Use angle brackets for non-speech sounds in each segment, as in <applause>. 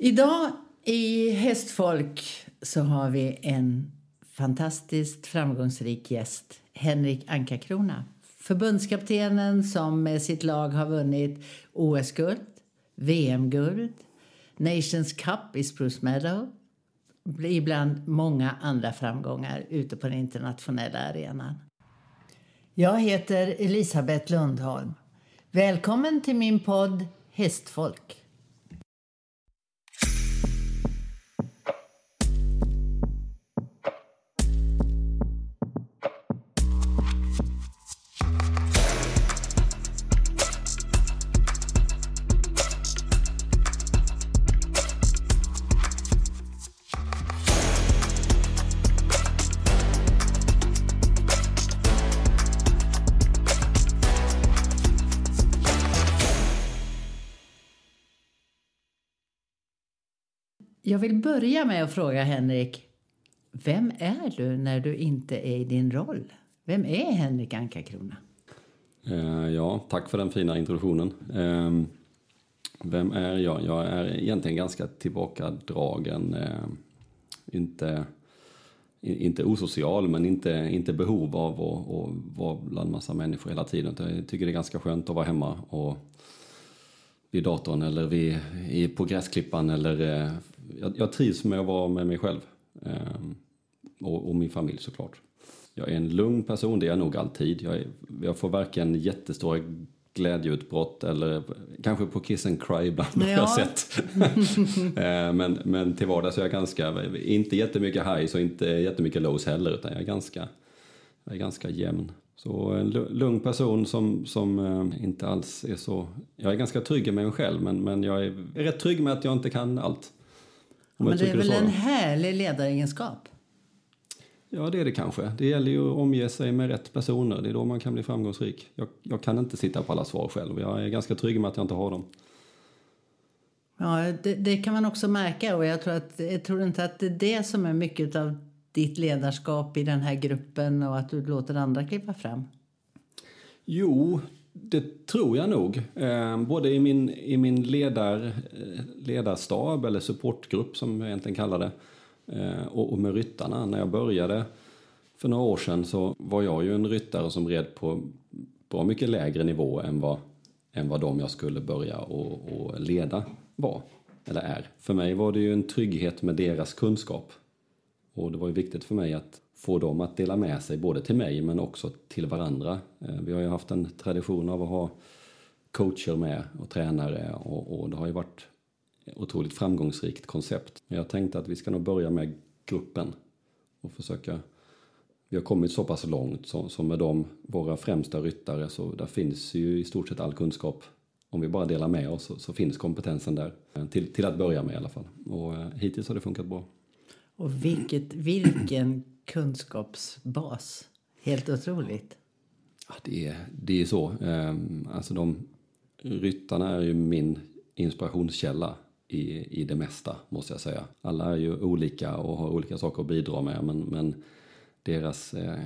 Idag i Hästfolk så har vi en fantastiskt framgångsrik gäst, Henrik Ankarkrona. Förbundskaptenen som med sitt lag har vunnit OS-guld, VM-guld, Nations Cup i Spruce Meadow ibland många andra framgångar ute på den internationella arenan. Jag heter Elisabeth Lundholm. Välkommen till min podd Hästfolk. Börja med att fråga Henrik, vem är du när du inte är i din roll? Vem är Henrik Ankarkrona? Eh, ja, tack för den fina introduktionen. Eh, vem är jag? Jag är egentligen ganska tillbakadragen. Eh, inte, inte osocial, men inte, inte behov av att, att vara bland massa människor hela tiden. Jag tycker det är ganska skönt att vara hemma och vid datorn eller vid, på gräsklippan eller eh, jag, jag trivs med att vara med mig själv. Ehm, och, och, min familj såklart. Jag är en lugn person, det är jag nog alltid. Jag, är, jag får varken jättestora glädjeutbrott eller kanske på kiss and cry ibland ja. har jag sett. <laughs> Ehm, men, men till vardags är jag ganska, inte jättemycket highs och inte jättemycket lows heller utan jag är ganska, jag är ganska jämn. Så en lugn person som, som eh, inte alls är så... Jag är ganska trygg med mig själv men, men jag är rätt trygg med att jag inte kan allt. Men det är väl en härlig ledaregenskap? Ja, det är det kanske. Det gäller ju att omge sig med rätt personer. Det är då man kan bli framgångsrik. Jag, jag kan inte sitta på alla svar själv. Jag är ganska trygg med att jag inte har dem. Ja, det, det, kan man också märka. Och jag tror, att, jag tror inte att det är det som är mycket av ditt ledarskap i den här gruppen och att du låter andra kliva fram. Jo, det tror jag nog. Ehm, både i min, i min ledar, eh, ledarstab, eller supportgrupp som jag egentligen kallar det, eh, och, och med ryttarna. När jag började för några år sedan så var jag ju en ryttare som red på bra mycket lägre nivå än vad, än vad de jag skulle börja och, och leda var, eller är. För mig var det ju en trygghet med deras kunskap. Och det var ju viktigt för mig att få dem att dela med sig både till mig men också till varandra. Eh, vi har ju haft en tradition av att ha coacher med och tränare och, och det har ju varit ett otroligt framgångsrikt koncept. Men jag tänkte att vi ska nog börja med gruppen och försöka vi har kommit så pass långt som med de, våra främsta ryttare, så där finns ju i stort sett all kunskap. Om vi bara delar med oss så, så finns kompetensen där, eh, till, till att börja med i alla fall. Och eh, hittills har det funkat bra. Och vilket, vilken kunskapsbas. Helt otroligt. Ja, det, är, det är så. Ehm, alltså de, ryttarna är ju min inspirationskälla i, i det mesta, måste jag säga. Alla är ju olika och har olika saker att bidra med, men, men deras eh,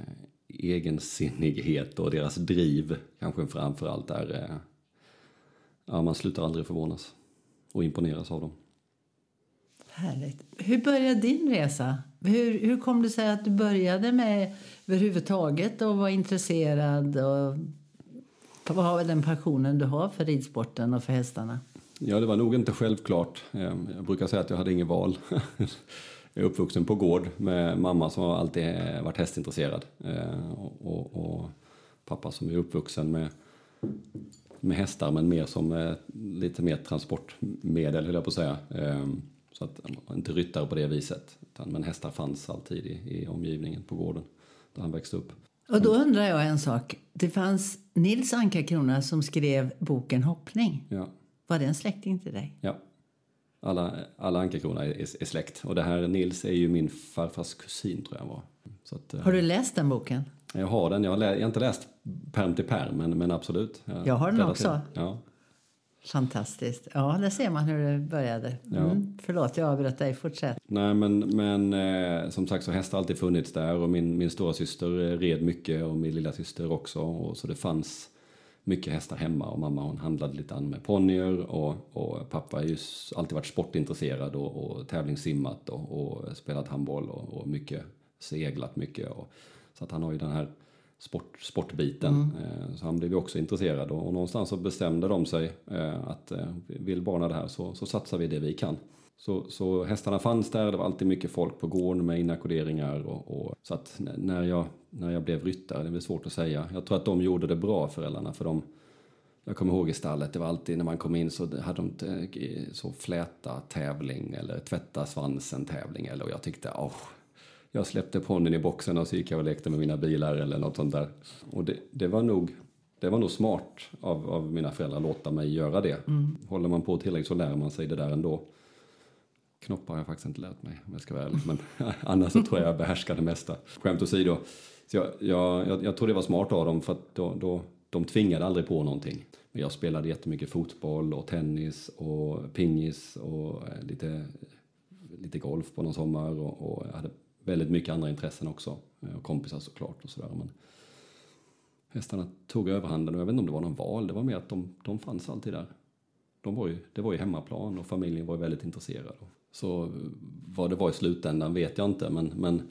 egensinnighet och deras driv kanske framför allt är... Eh, ja, man slutar aldrig förvånas och imponeras av dem. Härligt. Hur började din resa? Hur, hur kom det sig att du började med överhuvudtaget och var intresserad och har den passionen du har för ridsporten och för hästarna? Ja, det var nog inte självklart. Ehm, jag brukar säga att jag hade ingen val. <laughs> Jag är uppvuxen på gård med mamma som alltid eh, varit hästintresserad ehm, och, och, och pappa som är uppvuxen med, med hästar men mer som eh, lite mer transportmedel höll jag på att säga. Ehm, så att inte ryttare på det viset. men hästar fanns alltid i, i omgivningen på gården där han växte upp. Och då undrar jag en sak. Det fanns Nils Ankarkrona som skrev boken Hoppning. Ja. Var det en släkting till dig? Ja. Alla, alla Ankarkrona är, är, är, släkt. Och det här Nils är ju min farfars kusin tror jag var. Att, har du läst den boken? Jag har den. Jag har, lä, jag har inte läst perm till perm, men, men absolut. Jag, jag har den också. Ja. Fantastiskt. Ja, där ser man hur det började. Mm. Ja. Förlåt, jag avbröt dig. Fortsätt. Nej, men, men eh, som sagt så har hästar alltid funnits där och min, min stora syster red mycket och min lilla syster också. Och så det fanns, mycket hästar hemma och mamma hon handlade lite an med ponnyer och, och pappa har ju alltid varit sportintresserad och, och tävlingssimmat och, och spelat handboll och, och mycket seglat mycket. Och, så att han har ju den här sport, sportbiten. Mm. Eh, så han blev ju också intresserad och, och någonstans så bestämde de sig eh, att eh, vill barnen det här så, så satsar vi det vi kan. Så, så hästarna fanns där, det var alltid mycket folk på gården med inackorderingar. Och, och, så att när jag, när jag blev ryttare, det är svårt att säga. Jag tror att de gjorde det bra, föräldrarna, för de jag kommer ihåg i stallet, det var alltid när man kom in så hade de så fläta tävling eller tvätta svansen tävling. Eller, och jag tyckte, åh, jag släppte ponnyn i boxen och så gick jag och lekte med mina bilar eller något sånt där. Och det, det var nog det var nog smart av, av mina föräldrar att låta mig göra det. Mm. Håller man på tillräckligt så lär man sig det där ändå. Knoppar har jag faktiskt inte lärt mig om jag ska vara ärlig. Men <laughs> annars så tror jag jag behärskar det mesta. Skämt åsido. Så jag, jag, jag, jag tror det var smart av dem för att då, då, de tvingade aldrig på någonting. Men jag spelade jättemycket fotboll och tennis och pingis och eh, lite, lite golf på någon sommar. Och, och jag hade väldigt mycket andra intressen också. Eh, och kompisar såklart och sådär. Men hästarna tog överhanden och jag vet inte om det var någon val. Det var mer att de, de fanns alltid där. De var ju, det var ju hemmaplan och familjen var ju väldigt intresserad. Så vad det var i slutändan vet jag inte. Men, men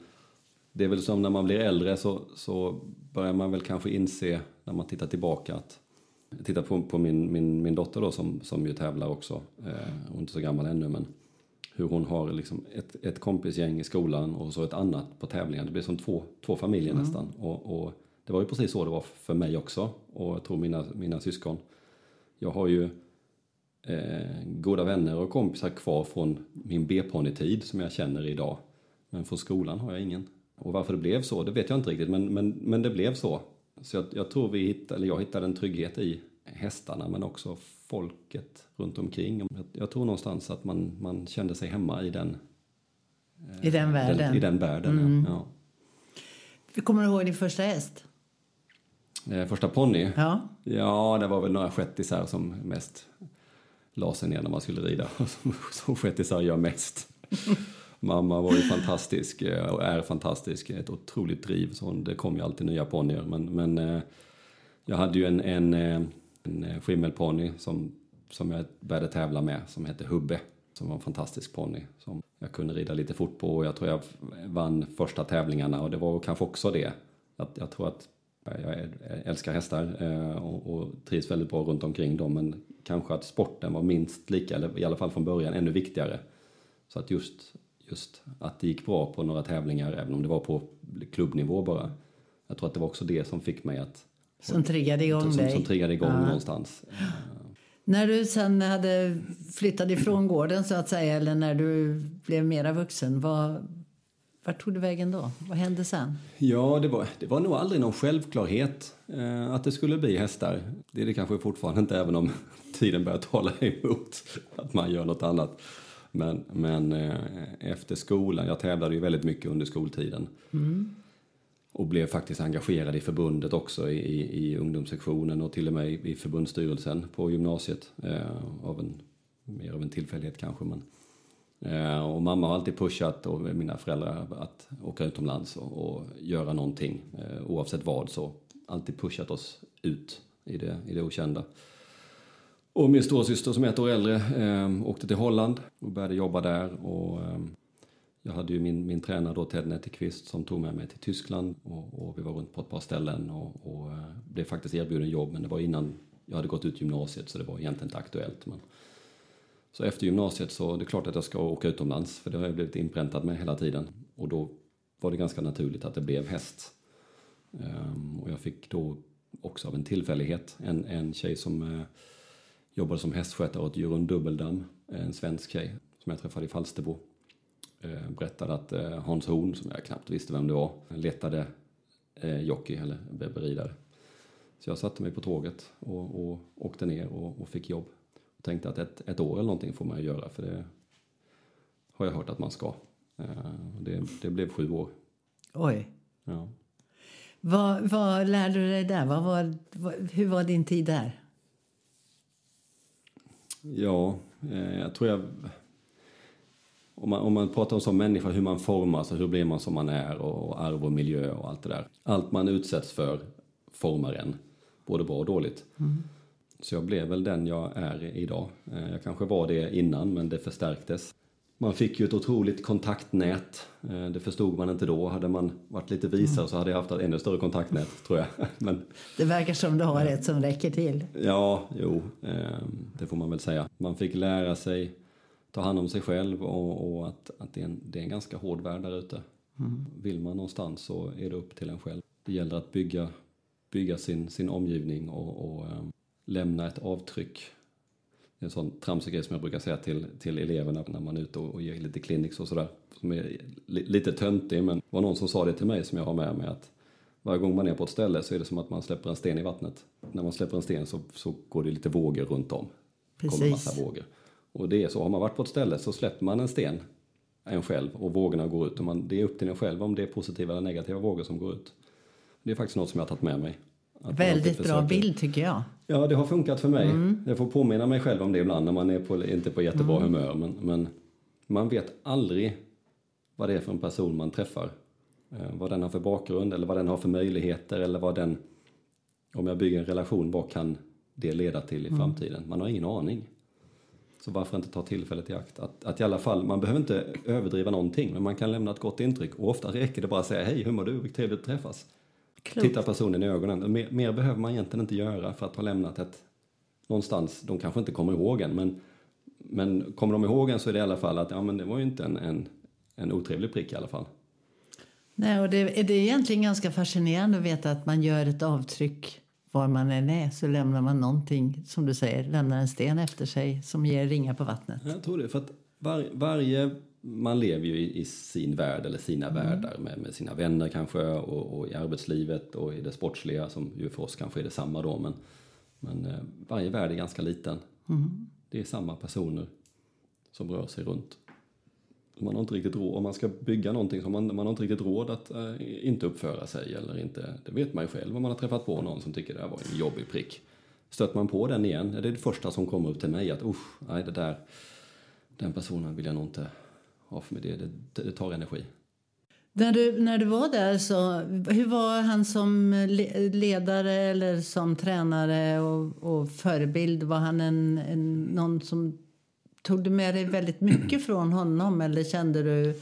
det är väl som när man blir äldre så, så börjar man väl kanske inse när man tittar tillbaka att jag tittar på, på min, min, min dotter då som, som ju tävlar också. Eh, hon är inte så gammal ännu men hur hon har liksom ett, ett kompisgäng i skolan och så ett annat på tävlingar. Det blir som två, två familjer mm. nästan. Och, och, det var ju precis så det var för mig också och jag tror mina, mina syskon. Jag har ju eh, goda vänner och kompisar kvar från min B-ponnytid som jag känner idag. Men från skolan har jag ingen. Och varför det blev så, det vet jag inte riktigt, men, men, men det blev så. Så jag, jag tror vi hittade, eller jag hittade en trygghet i hästarna men också folket runt omkring. Jag, tror någonstans att man, man kände sig hemma i den, I den världen. Den, I den världen, mm. ja. Kommer du ihåg din första häst? Eh, första ponny? Ja. Ja, det var väl några shettisar som mest la sig ner när man skulle rida. <laughs> Som shettisar gör mest. <laughs> Mamma var ju fantastisk eh, och är fantastisk. Ett otroligt driv. Så det kom ju alltid nya ponnyer. Men, men eh, jag hade ju en, en, eh, en eh, skimmelponny som, som jag började tävla med som hette Hubbe. Som var en fantastisk ponny som jag kunde rida lite fort på och jag tror jag vann första tävlingarna och det var kanske också det. Att jag tror att jag älskar hästar eh, och, och trivs väldigt bra runt omkring dem men kanske att sporten var minst lika, eller i alla fall från början ännu viktigare. Så att just, just att det gick bra på några tävlingar, även om det var på klubbnivå bara. Jag tror att det var också det som fick mig att... Som triggade igång som, dig? Som triggade igång ja. någonstans. När du sen hade flyttat ifrån gården så att säga, eller när du blev mera vuxen, vad, vart tog du vägen då? Vad hände sen? Ja, det var, det var nog aldrig någon självklarhet eh, att det skulle bli hästar. Det är det kanske fortfarande inte, även om <laughs> tiden börjar tala emot att man gör något annat. Men, men eh, efter skolan, jag tävlade ju väldigt mycket under skoltiden. Mm. Och blev faktiskt engagerad i förbundet också, i, i ungdomssektionen och till och med i, förbundsstyrelsen på gymnasiet. Eh, av en, mer av en tillfällighet kanske. Men, eh, och mamma har alltid pushat och mina föräldrar att åka utomlands och, och göra någonting. Eh, oavsett vad så alltid pushat oss ut i det, i det okända. Och min storasyster som är ett år äldre eh, åkte till Holland och började jobba där. Och, eh, jag hade ju min, min tränare då, Ted Netterqvist, som tog med mig till Tyskland och, och vi var runt på ett par ställen och, och eh, blev faktiskt erbjuden jobb, men det var innan jag hade gått ut gymnasiet så det var egentligen inte aktuellt. Men... Så efter gymnasiet så det är klart att jag ska åka utomlands, för det har jag blivit inpräntad med hela tiden. Och då var det ganska naturligt att det blev häst. Um, och jag fick då också av en tillfällighet en, en tjej som uh, jobbade som hästskötare åt Jörund Dubbeldam, en svensk tjej som jag träffade i Falsterbo. Eh, berättade att eh, Hans Horn, som jag knappt visste vem det var, letade eh, jockey eller webberidare. Så jag satte mig på tåget och, och åkte ner och, och, fick jobb. Och tänkte att ett, ett år eller någonting får man göra för det har jag hört att man ska. Det, det blev sju år. Oj. Ja. Vad, vad lärde du dig där? Vad var, hur var din tid där? Ja, jag tror jag... Om man, om man pratar om som människa, hur man formas och hur blir man som man är och, och arv och miljö och allt det där. Allt man utsätts för formar en. både bra och dåligt. Mm. Så jag blev väl den jag är idag. Eh, jag kanske var det innan, men det förstärktes. Man fick ju ett otroligt kontaktnät. Eh, det förstod man inte då. Hade man varit lite visare mm. så hade jag haft ett ännu större kontaktnät, tror jag. <laughs> Men, det verkar som du har ett som räcker till. Ja, jo, ehm, det får man väl säga. Man fick lära sig ta hand om sig själv och, och att, att det, är en, det är en ganska hård värld där ute. Mm. Vill man någonstans så är det upp till en själv. Det gäller att bygga, bygga sin, sin omgivning och, och um, lämna ett avtryck. Det är en sån tramsig grej som jag brukar säga till, till eleverna när man är ute och, och ger lite clinics och sådär. Som är li, lite töntig men det var någon som sa det till mig som jag har med mig att varje gång man är på ett ställe så är det som att man släpper en sten i vattnet. När man släpper en sten så, så går det lite vågor runt om. Precis. kommer massa vågor. Och det är så, har man varit på ett ställe så släpper man en sten, en själv, och vågorna går ut. Och man, det är upp till en själv om det är positiva eller negativa vågor som går ut. Det är faktiskt något som jag har tagit med mig. Väldigt bra bild tycker jag. Ja, det har funkat för mig. Mm. Jag får påminna mig själv om det ibland när man är på, inte på jättebra mm. humör. Men, men man vet aldrig vad det är för en person man träffar. Eh, vad den har för bakgrund eller vad den har för möjligheter eller vad den, om jag bygger en relation, vad kan det leda till i mm. framtiden? Man har ingen aning. Så varför inte ta tillfället i akt? Att, att i alla fall, man behöver inte överdriva någonting, men man kan lämna ett gott intryck. Och ofta räcker det bara att säga hej, hur mår du? Trevligt att träffas. Klokt. Titta personen i ögonen. Mer, mer, behöver man egentligen inte göra för att ha lämnat ett någonstans. De kanske inte kommer ihåg en, men, men kommer de ihåg en så är det i alla fall att ja, men det var ju inte en, en, en otrevlig prick i alla fall. Nej, och det, det är egentligen ganska fascinerande att veta att man gör ett avtryck var man än är så lämnar man någonting, som du säger, lämnar en sten efter sig som ger ringar på vattnet. Jag tror det, för att var, varje, man lever ju i, i, sin värld eller sina mm. världar med, med sina vänner kanske och, och, i arbetslivet och i det sportsliga som ju för oss kanske är detsamma då men, men eh, varje värld är ganska liten. Mm. Det är samma personer som rör sig runt. Man har inte riktigt råd, om man ska bygga någonting så man, man har inte riktigt råd att äh, inte uppföra sig eller inte. Det vet man ju själv om man har träffat på någon som tycker det här var en jobbig prick. Stöter man på den igen, det är det första som kommer upp till mig att usch, nej det där, den personen vill jag nog inte ha för mig, det, det, det tar energi. När du, när du var där, så, hur var han som ledare eller som tränare och, och förebild? Var han en, en, någon som Tog du med dig väldigt mycket från honom eller kände du?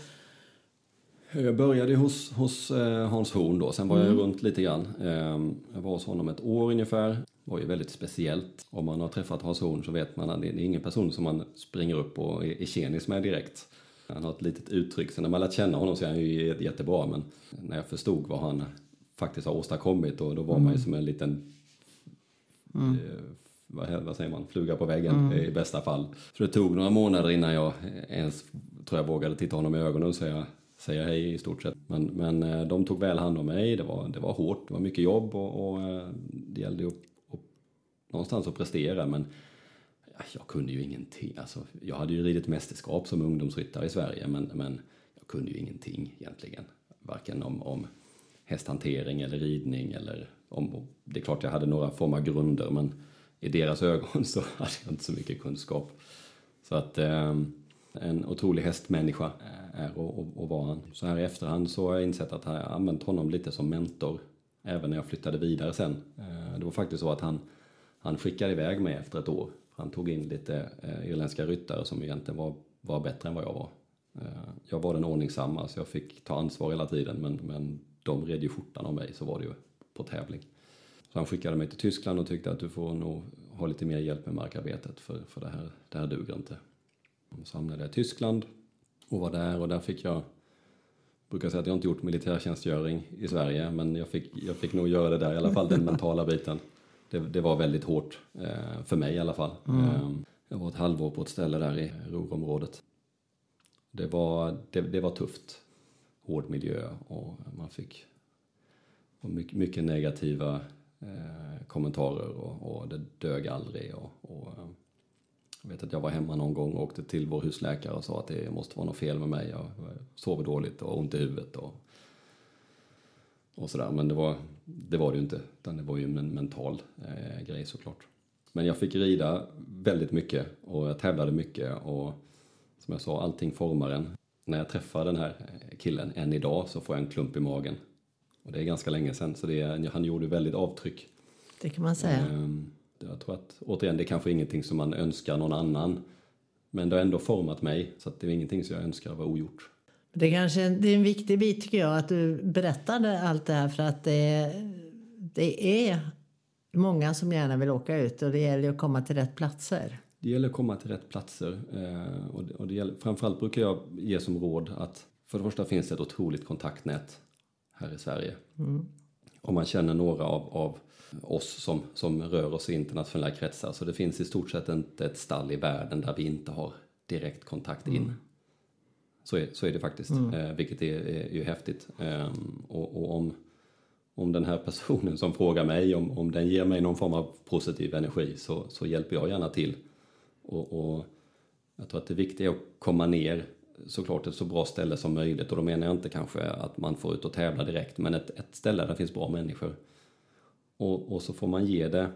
Jag började hos, hos eh, Hans Horn då, sen var mm. jag runt lite grann. Eh, jag var hos honom ett år ungefär. Det var ju väldigt speciellt. Om man har träffat Hans Horn så vet man att det är ingen person som man springer upp och är, är tjenis med direkt. Han har ett litet uttryck, sen när man lärt känna honom så är han ju jättebra men när jag förstod vad han faktiskt har åstadkommit och då var mm. man ju som en liten mm. Vad, vad säger man, fluga på väggen mm. i bästa fall. Så det tog några månader innan jag ens, tror jag, vågade titta honom i ögonen och säga, säga hej i stort sett. Men, men eh, de tog väl hand om mig, det var, det var hårt, det var mycket jobb och, och eh, det gällde att, att, någonstans att prestera men jag kunde ju ingenting. Alltså, jag hade ju ridit mästerskap som ungdomsryttare i Sverige men, men jag kunde ju ingenting egentligen. Varken om, om hästhantering eller ridning eller om, det är klart jag hade några former av grunder men i deras ögon <laughs> så hade jag inte så mycket kunskap. Så att eh, en otrolig hästmänniska eh, är och, och, och var han. Så här i efterhand så har jag insett att jag har använt honom lite som mentor även när jag flyttade vidare sen. Eh, det var faktiskt så att han, han skickade iväg mig efter ett år. Han tog in lite eh, irländska ryttare som egentligen var, var bättre än vad jag var. Eh, jag var den ordningsamma så jag fick ta ansvar hela tiden men, men de red ju skjortan av mig så var det ju på tävling. Så han skickade mig till Tyskland och tyckte att du får nog ha lite mer hjälp med markarbetet för, för det, här, det här duger inte. Så hamnade jag i Tyskland och var där och där fick jag brukar säga att jag inte gjort militärtjänstgöring i Sverige men jag fick, jag fick nog göra det där i alla fall, den mentala biten. Det, det var väldigt hårt, eh, för mig i alla fall. Mm. Eh, jag var ett halvår på ett ställe där i Ruhrområdet. Det var, det, det var tufft. Hård miljö och man fick och mycket, mycket negativa eh, kommentarer och, och, det dög aldrig. Och, och, eh, jag vet att jag var hemma någon gång och åkte till vår husläkare och sa att det måste vara något fel med mig. Jag sover dåligt och ont i huvudet och, och sådär. Men det var, det var det ju inte, utan det var ju en mental eh, grej såklart. Men jag fick rida väldigt mycket och jag tävlade mycket och som jag sa, allting formar en. När jag träffar den här eh, killen än idag så får jag en klump i magen och det är ganska länge sedan, så det, han gjorde väldigt avtryck. Det kan man säga. Ehm, Jag tror att återigen, det är kanske ingenting som man önskar någon annan. Men det har ändå format mig, så det är ingenting som jag önskar var ogjort. Det, kanske, det är en viktig bit tycker jag att du berättade allt det här för att det, det är många som gärna vill åka ut och det gäller att komma till rätt platser. Det gäller att komma till rätt platser. Eh, och det, och det gäller, framförallt brukar jag ge som råd att för det första finns det ett otroligt kontaktnät här i Sverige. Om man känner några av, av oss som, som rör oss i internationella kretsar så det finns i stort sett inte ett stall i världen där vi inte har direkt kontakt in. Så, är, så är det faktiskt, eh, vilket är, är ju häftigt. Ehm, och och om, om den här personen som frågar mig, om, om den ger mig någon form av positiv energi så, så hjälper jag gärna till. Och, och jag tror att det viktiga är att komma ner såklart ett så bra ställe som möjligt och då menar jag inte kanske att man får ut och tävla direkt men ett, ett ställe där det finns bra människor. Och, och så får man ge det,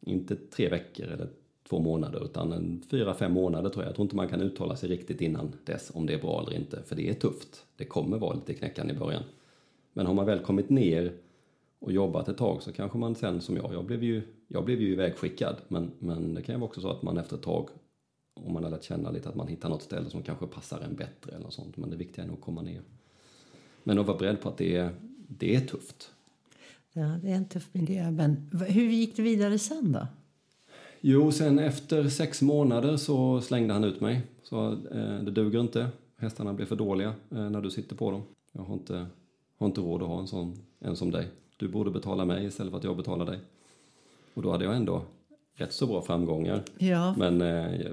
inte tre veckor eller två månader utan en fyra, fem månader tror jag. Jag tror inte man kan uttala sig riktigt innan dess om det är bra eller inte för det är tufft. Det kommer vara lite knäckande i början. Men har man väl kommit ner och jobbat ett tag så kanske man sen som jag, jag blev ju, jag blev ju ivägskickad men, men det kan ju vara också så att man efter ett tag om man har lärt känna lite att man hittar något ställe som kanske passar en bättre eller något sånt. Men det viktiga är nog att komma ner. Men att vara beredd på att det är, det är tufft. Ja, det är en tuff miljö. Men hur gick det vidare sen då? Jo, sen efter sex månader så slängde han ut mig. Så eh, det duger inte. Hästarna blir för dåliga eh, när du sitter på dem. Jag har inte, har inte råd att ha en sån en som dig. Du borde betala mig istället för att jag betalar dig. Och då hade jag ändå rätt så bra framgångar. Ja, Men eh,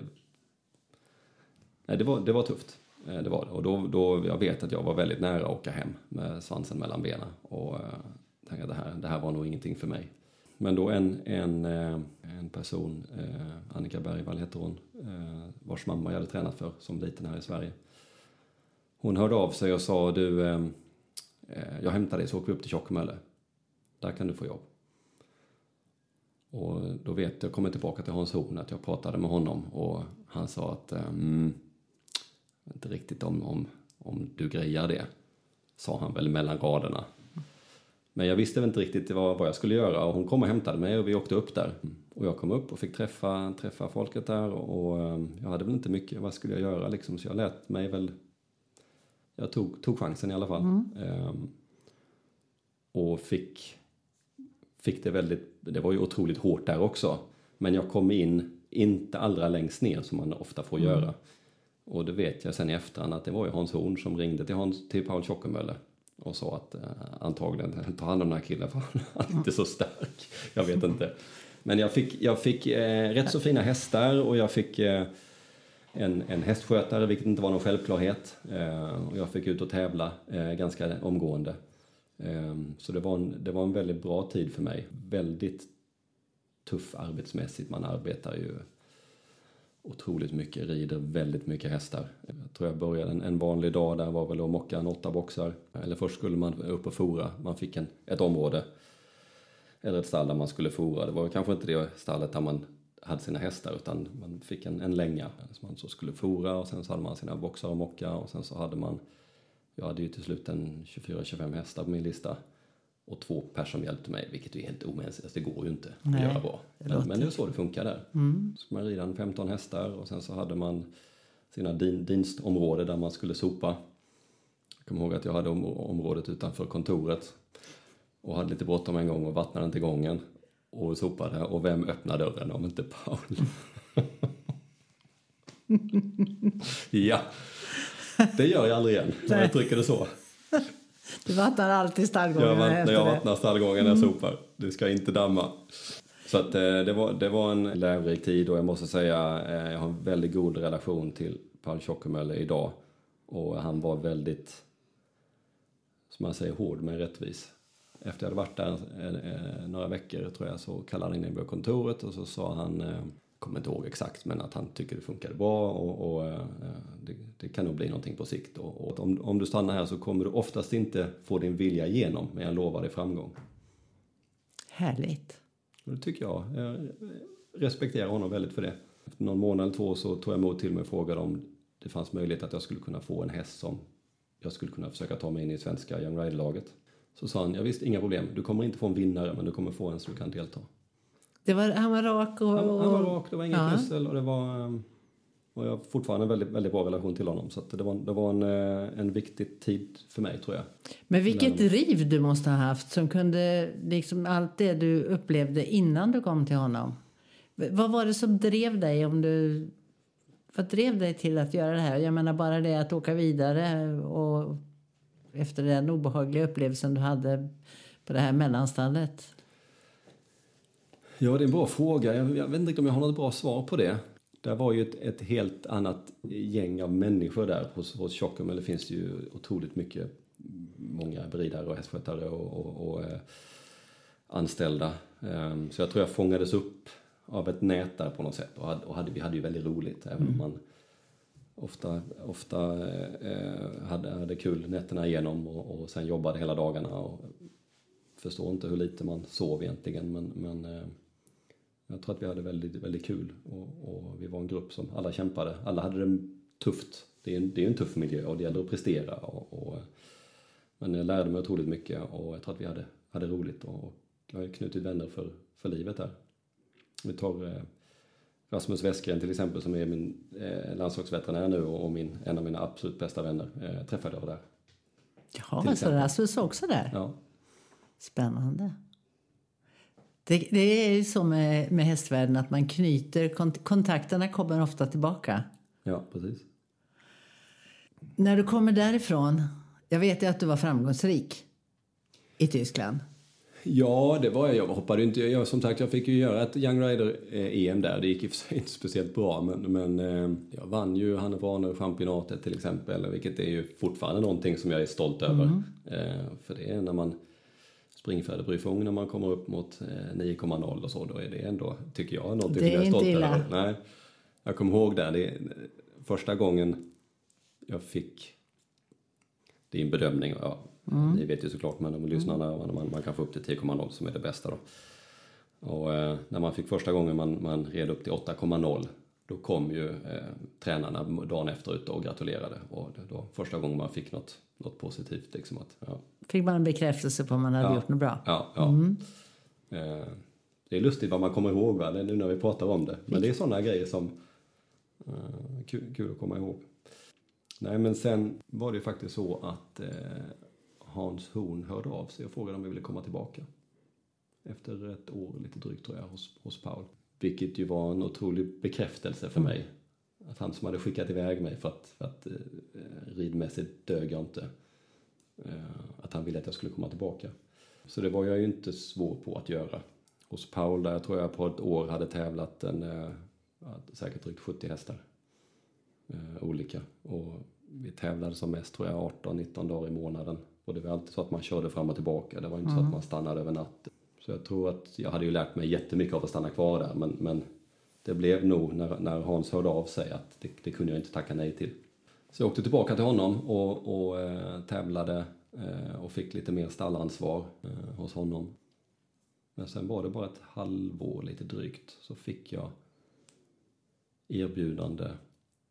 det, var, det var tufft. Eh, det var det. Och då, då, jag vet att jag var väldigt nära att åka hem med svansen mellan benen. Och eh, tänkte att det här, det här var nog ingenting för mig. Men då en, en, eh, en person, eh, Annika Bergvall heter hon, eh, vars mamma jag hade tränat för som liten här i Sverige. Hon hörde av sig och sa du, eh, eh jag hämtar dig så åker vi upp till Tjockmölle. Där kan du få jobb. Och då vet jag, kommer tillbaka till Hans Horn, att jag pratade med honom och han sa att eh, mm, inte riktigt om, om, om du grejar det, sa han väl mellan raderna. Men jag visste väl inte riktigt vad, vad jag skulle göra och hon kom och hämtade mig och vi åkte upp där. Och jag kom upp och fick träffa, träffa folket där och, och eh, jag hade väl inte mycket, vad skulle jag göra liksom, så jag lät mig väl, jag tog, tog chansen i alla fall. Ehm, och fick fick det väldigt, det var ju otroligt hårt där också. Men jag kom in, inte allra längst ner som man ofta får göra. Och det vet jag sen i efterhand att det var ju Hans Horn som ringde till, Hans, till Paul Tjockemölle och sa att eh, antagligen <laughs> ta hand om den här killen för han är inte så stark. Jag vet inte. Men jag fick, jag fick eh, rätt så fina hästar och jag fick eh, en, en hästskötare, vilket inte var någon självklarhet. Eh, och jag fick ut och tävla eh, ganska omgående. Ehm, Så det var, en, det var en väldigt bra tid för mig. Väldigt tuff arbetsmässigt. Man arbetar ju otroligt mycket, rider väldigt mycket hästar. Jag tror jag började en, en vanlig dag där var väl att mocka en åtta boxar. Eller först skulle man upp och fora. Man fick en, ett område eller ett stall där man skulle fora. Det var kanske inte det stallet där man hade sina hästar utan man fick en, en länga som man så skulle fora och sen så hade man sina boxar och mocka och sen så hade man jag hade ju till slut en 24-25 hästar på min lista och två personer hjälpte mig, vilket är helt omänskligt. Alltså, Det går ju inte Nej, att göra bra. Men, men det är så det funkar där. Mm. Så man rida en 15 hästar och sen så hade man sina din, dinstområde där man skulle sopa. Jag kommer ihåg att jag hade om, området utanför kontoret och hade lite bråttom en gång och vattnade inte gången och sopade. Och vem öppnade dörren om inte Paul? <laughs> ja, det gör jag aldrig igen jag trycker det så. Du vattnar alltid Jag vattnar, efter jag det. vattnar stallgången när jag sopar. Du ska inte damma. Så att, eh, det, var, det var en lärorik tid och jag måste säga eh, jag har en väldigt god relation till Paul Tjockemölle idag. Och han var väldigt, som man säger, hård men rättvis. Efter jag hade varit där eh, några veckor tror jag så kallade han in mig på kontoret och så sa han, kommer inte ihåg exakt, men att han tycker det funkade bra och, och eh, det, det kan nog bli någonting på sikt. Och, och om, om du stannar här så kommer du oftast inte få din vilja igenom, men jag lovar dig framgång. Härligt. Och det tycker jag. Jag respekterar honom väldigt för det. Efter någon månad eller två så tog jag emot till mig och frågade om det fanns möjlighet att jag skulle kunna få en häst som jag skulle kunna försöka ta mig in i svenska Young Rider-laget. Så sa han, ja visst, inga problem. Du kommer inte få en vinnare, men du kommer få en du kan delta. Det var, han var rak och... Han, han var rak, det var inget Ja. pussel och det var... eh, Och jag har fortfarande en väldigt, väldigt bra relation till honom. Så det var, det var en, eh, en viktig tid för mig tror jag. Men vilket driv du måste ha haft som kunde, liksom allt det du upplevde innan du kom till honom. Vad var det som drev dig om du, vad drev dig till att göra det här? Jag menar bara det att åka vidare och efter den obehagliga upplevelsen du hade på det här mellanstallet. Ja, det är en bra fråga. Jag, jag vet inte om jag har något bra svar på det. Det var ju ett, ett helt annat gäng av människor där hos, hos Tjockum. Det finns ju otroligt mycket, många beridare och hästskötare och, och, och eh, anställda. Ehm, så jag tror jag fångades upp av ett nät där på något sätt. Och, hade, och hade, vi hade ju väldigt roligt, även om man ofta, ofta eh, hade, hade kul nätterna igenom och, och sen jobbade hela dagarna. Och förstår inte hur lite man sov egentligen, men, men eh, jag tror att vi hade väldigt, väldigt kul och, och vi var en grupp som alla kämpade. Alla hade det tufft. Det är, en- det är en tuff miljö och det gäller att prestera. Och, och, men jag lärde mig otroligt mycket och jag tror att vi hade, hade roligt och, och jag har knutit vänner för, för livet där. Vi tar eh, Rasmus Westgren till exempel som är min eh, landslagsveterinär nu och, min, en av mina absolut bästa vänner eh, träffade jag där. Ja, Till så. Rasmus också där. Ja, Spännande. Det, det är ju så med, med hästvärlden att man knyter, kont- kontakterna kommer ofta tillbaka. ja precis. När du kommer därifrån, jag vet ju att du var framgångsrik i Tyskland. Ja, det var jag. Jag hoppade inte. Jag, som sagt, jag fick ju göra ett Young Rider-EM där. Det gick i och för sig inte speciellt bra, men, men eh, jag vann ju Hannover championatet till exempel, vilket är ju fortfarande någonting som jag är stolt över. Eh, för det är när man springfärdig när man kommer upp mot eh, 9,0 och så, då är det ändå, tycker jag, någonting Det som jag är stolt över. Nej, jag kommer ihåg där, det, första gången jag fick en bedömning. Ja, Ni vet ju såklart, men de lyssnarna, man, man kan få upp till 10,0 som är det bästa då. Och eh, när man fick första gången man, man red upp till 8,0 då kom ju eh, tränarna dagen efter ut och gratulerade. Och det då första gången man fick något, något positivt. Liksom att, ja, Fick man en bekräftelse på om man hade Ja. gjort något bra. ja, ja. Eh, det är lustigt vad man kommer ihåg va? Nu när vi pratar om det. Men det är sådana grejer som eh, kul, kul att komma ihåg. Nej men sen var det ju faktiskt så att eh, Hans Horn hörde av sig och frågade om vi ville komma tillbaka. Efter ett år lite drygt tror jag hos, hos Paul. Vilket ju var en otrolig bekräftelse för mig. Att han som hade skickat iväg mig för att, för att eh, ridmässigt dög jag inte. Eh, att han ville att jag skulle komma tillbaka. Så det var jag ju inte svår på att göra. Hos Paul där tror jag på ett år hade tävlat en, eh, säkert drygt 70 hästar. Eh, olika. Och vi tävlade som mest tror jag 18-19 dagar i månaden. Och det var alltid så att man körde fram och tillbaka. Det var inte så att man stannade över natten. Så jag tror att jag hade ju lärt mig jättemycket av att stanna kvar där. Men, men det blev nog när, när Hans hörde av sig att det, det kunde jag inte tacka nej till. Så jag åkte tillbaka till honom och, och eh, tävlade eh, och fick lite mer stallansvar eh, hos honom. Men sen var det bara ett halvår lite drygt så fick jag erbjudande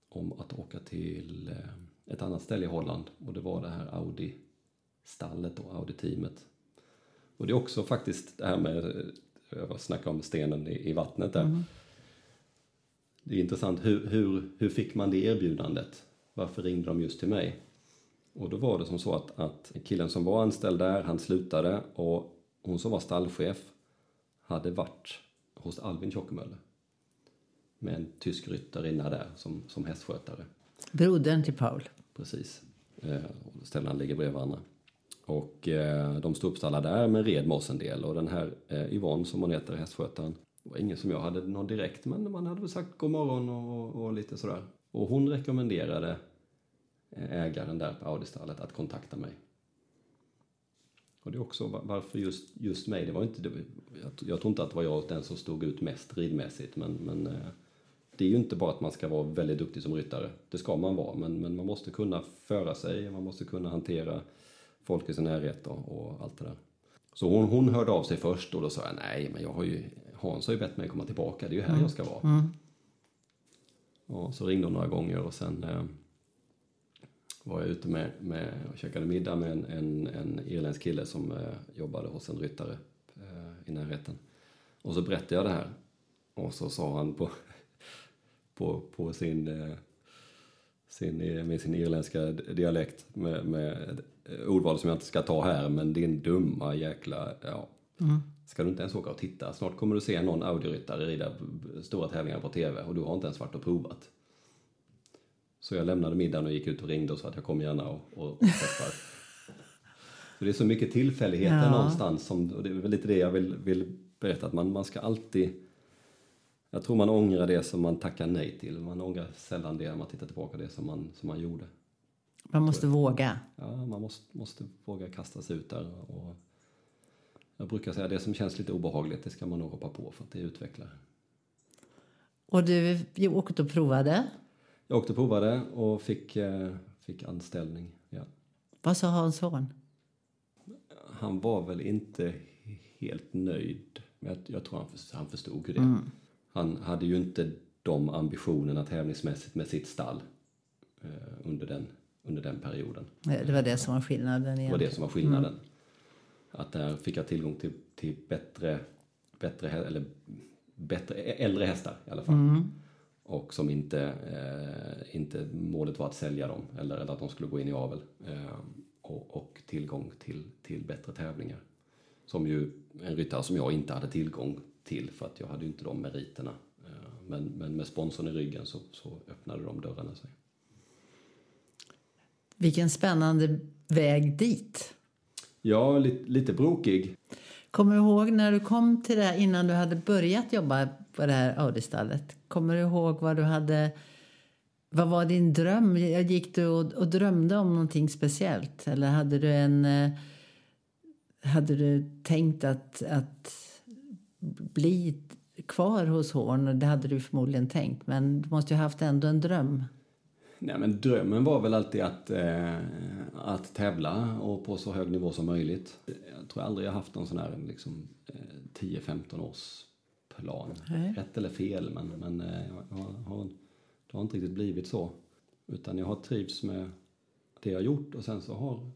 om att åka till eh, ett annat ställe i Holland och det var det här Audi-stallet och Audi-teamet. Och det är också faktiskt det här med, eh, jag snackade om stenen i, i vattnet där. Det är intressant, hur, hur, hur fick man det erbjudandet? Varför ringde de just till mig? Och då var det som så att, att killen som var anställd där, han slutade och hon som var stallchef hade varit hos Alvin Tjockemöller med en tysk ryttarinna där som, som hästskötare. Brodern till Paul. Precis. Eh, och ställena ligger bredvid varandra. Och eh, de stod uppstallade där men red med oss en del. Och den här eh, Yvonne som hon heter, hästskötaren, det var ingen som jag hade någon direkt men man hade väl sagt god morgon och, och lite sådär. Och hon rekommenderade eh, ägaren där på Audistallet att kontakta mig. Och det är också varför just, just mig. Det var inte, det, jag, jag tror inte att det var jag den som stod ut mest ridmässigt men, men det är ju inte bara att man ska vara väldigt duktig som ryttare. Det ska man vara, men, men man måste kunna föra sig, man måste kunna hantera folk i sin närhet och, och allt det där. Så hon, hon hörde av sig först och då sa jag nej, men jag har ju, Hans har ju bett mig komma tillbaka, det är ju här jag ska vara. Och så ringde hon några gånger och sen eh, var jag ute med, med och käkade middag med en, en, en irländsk kille som eh, jobbade hos en ryttare eh, i närheten. Och så berättade jag det här. Och så sa han på, <laughs> på, på sin, eh, sin, med sin irländska dialekt med, med ordval som jag inte ska ta här, men din dumma jäkla... Ja. Mm. Ska du inte ens åka och titta? Snart kommer du se någon Audi-ryttare rida stora tävlingar på TV och du har inte ens varit och provat. Så jag lämnade middagen och gick ut och ringde och sa att jag kommer gärna och, och, och träffar. så det är så mycket tillfälligheter ja. någonstans som, och det är väl lite det jag vill, vill berätta, att man, man ska alltid jag tror man ångrar det som man tackar nej till. Man ångrar sällan det när man tittar tillbaka det som man, som man gjorde. Man måste våga. Ja, man måste, måste våga kasta sig ut där. Och jag brukar säga att det som känns lite obehagligt, det ska man nog hoppa på för att det utvecklar. Och du åkte och provade? Jag åkte och provade och fick, eh, fick anställning. Ja. Vad sa Hans Horn? Han var väl inte helt nöjd. Men jag, tror han, han förstod det. Mm. Han hade ju inte de ambitionerna tävlingsmässigt med sitt stall eh, under, den, under den perioden. Det var det som var skillnaden egentligen. Det var det som var skillnaden. Mm. Att där fick jag tillgång till, till bättre, bättre, eller bättre, äldre hästar i alla fall. Mm. Och som inte, eh, inte målet var att sälja dem eller, eller att de skulle gå in i avel. Eh, och, och, tillgång till, till bättre tävlingar. Som ju en ryttare som jag inte hade tillgång till för att jag hade ju inte de meriterna. Eh, men, men med sponsorn i ryggen så, så öppnade de dörrarna sig. Vilken spännande väg dit. Ja, lite, lite brokig. Kommer du ihåg när du kom till det innan du hade börjat jobba på det här Audi-stallet? Kommer du ihåg vad du hade... Vad var din dröm? Gick du och, och drömde om någonting speciellt? Eller hade du en... Eh, hade du tänkt att, att bli kvar hos Horn? Det hade du förmodligen tänkt, men du måste ju ha haft ändå en dröm. Nej, men drömmen var väl alltid att, eh, att tävla och på så hög nivå som möjligt. Jag tror aldrig jag haft någon sån här liksom, eh, 10-15 års plan. Nej. Rätt eller fel, men, men eh, jag har, det har inte riktigt blivit så. Utan jag har trivts med det jag gjort och sen så har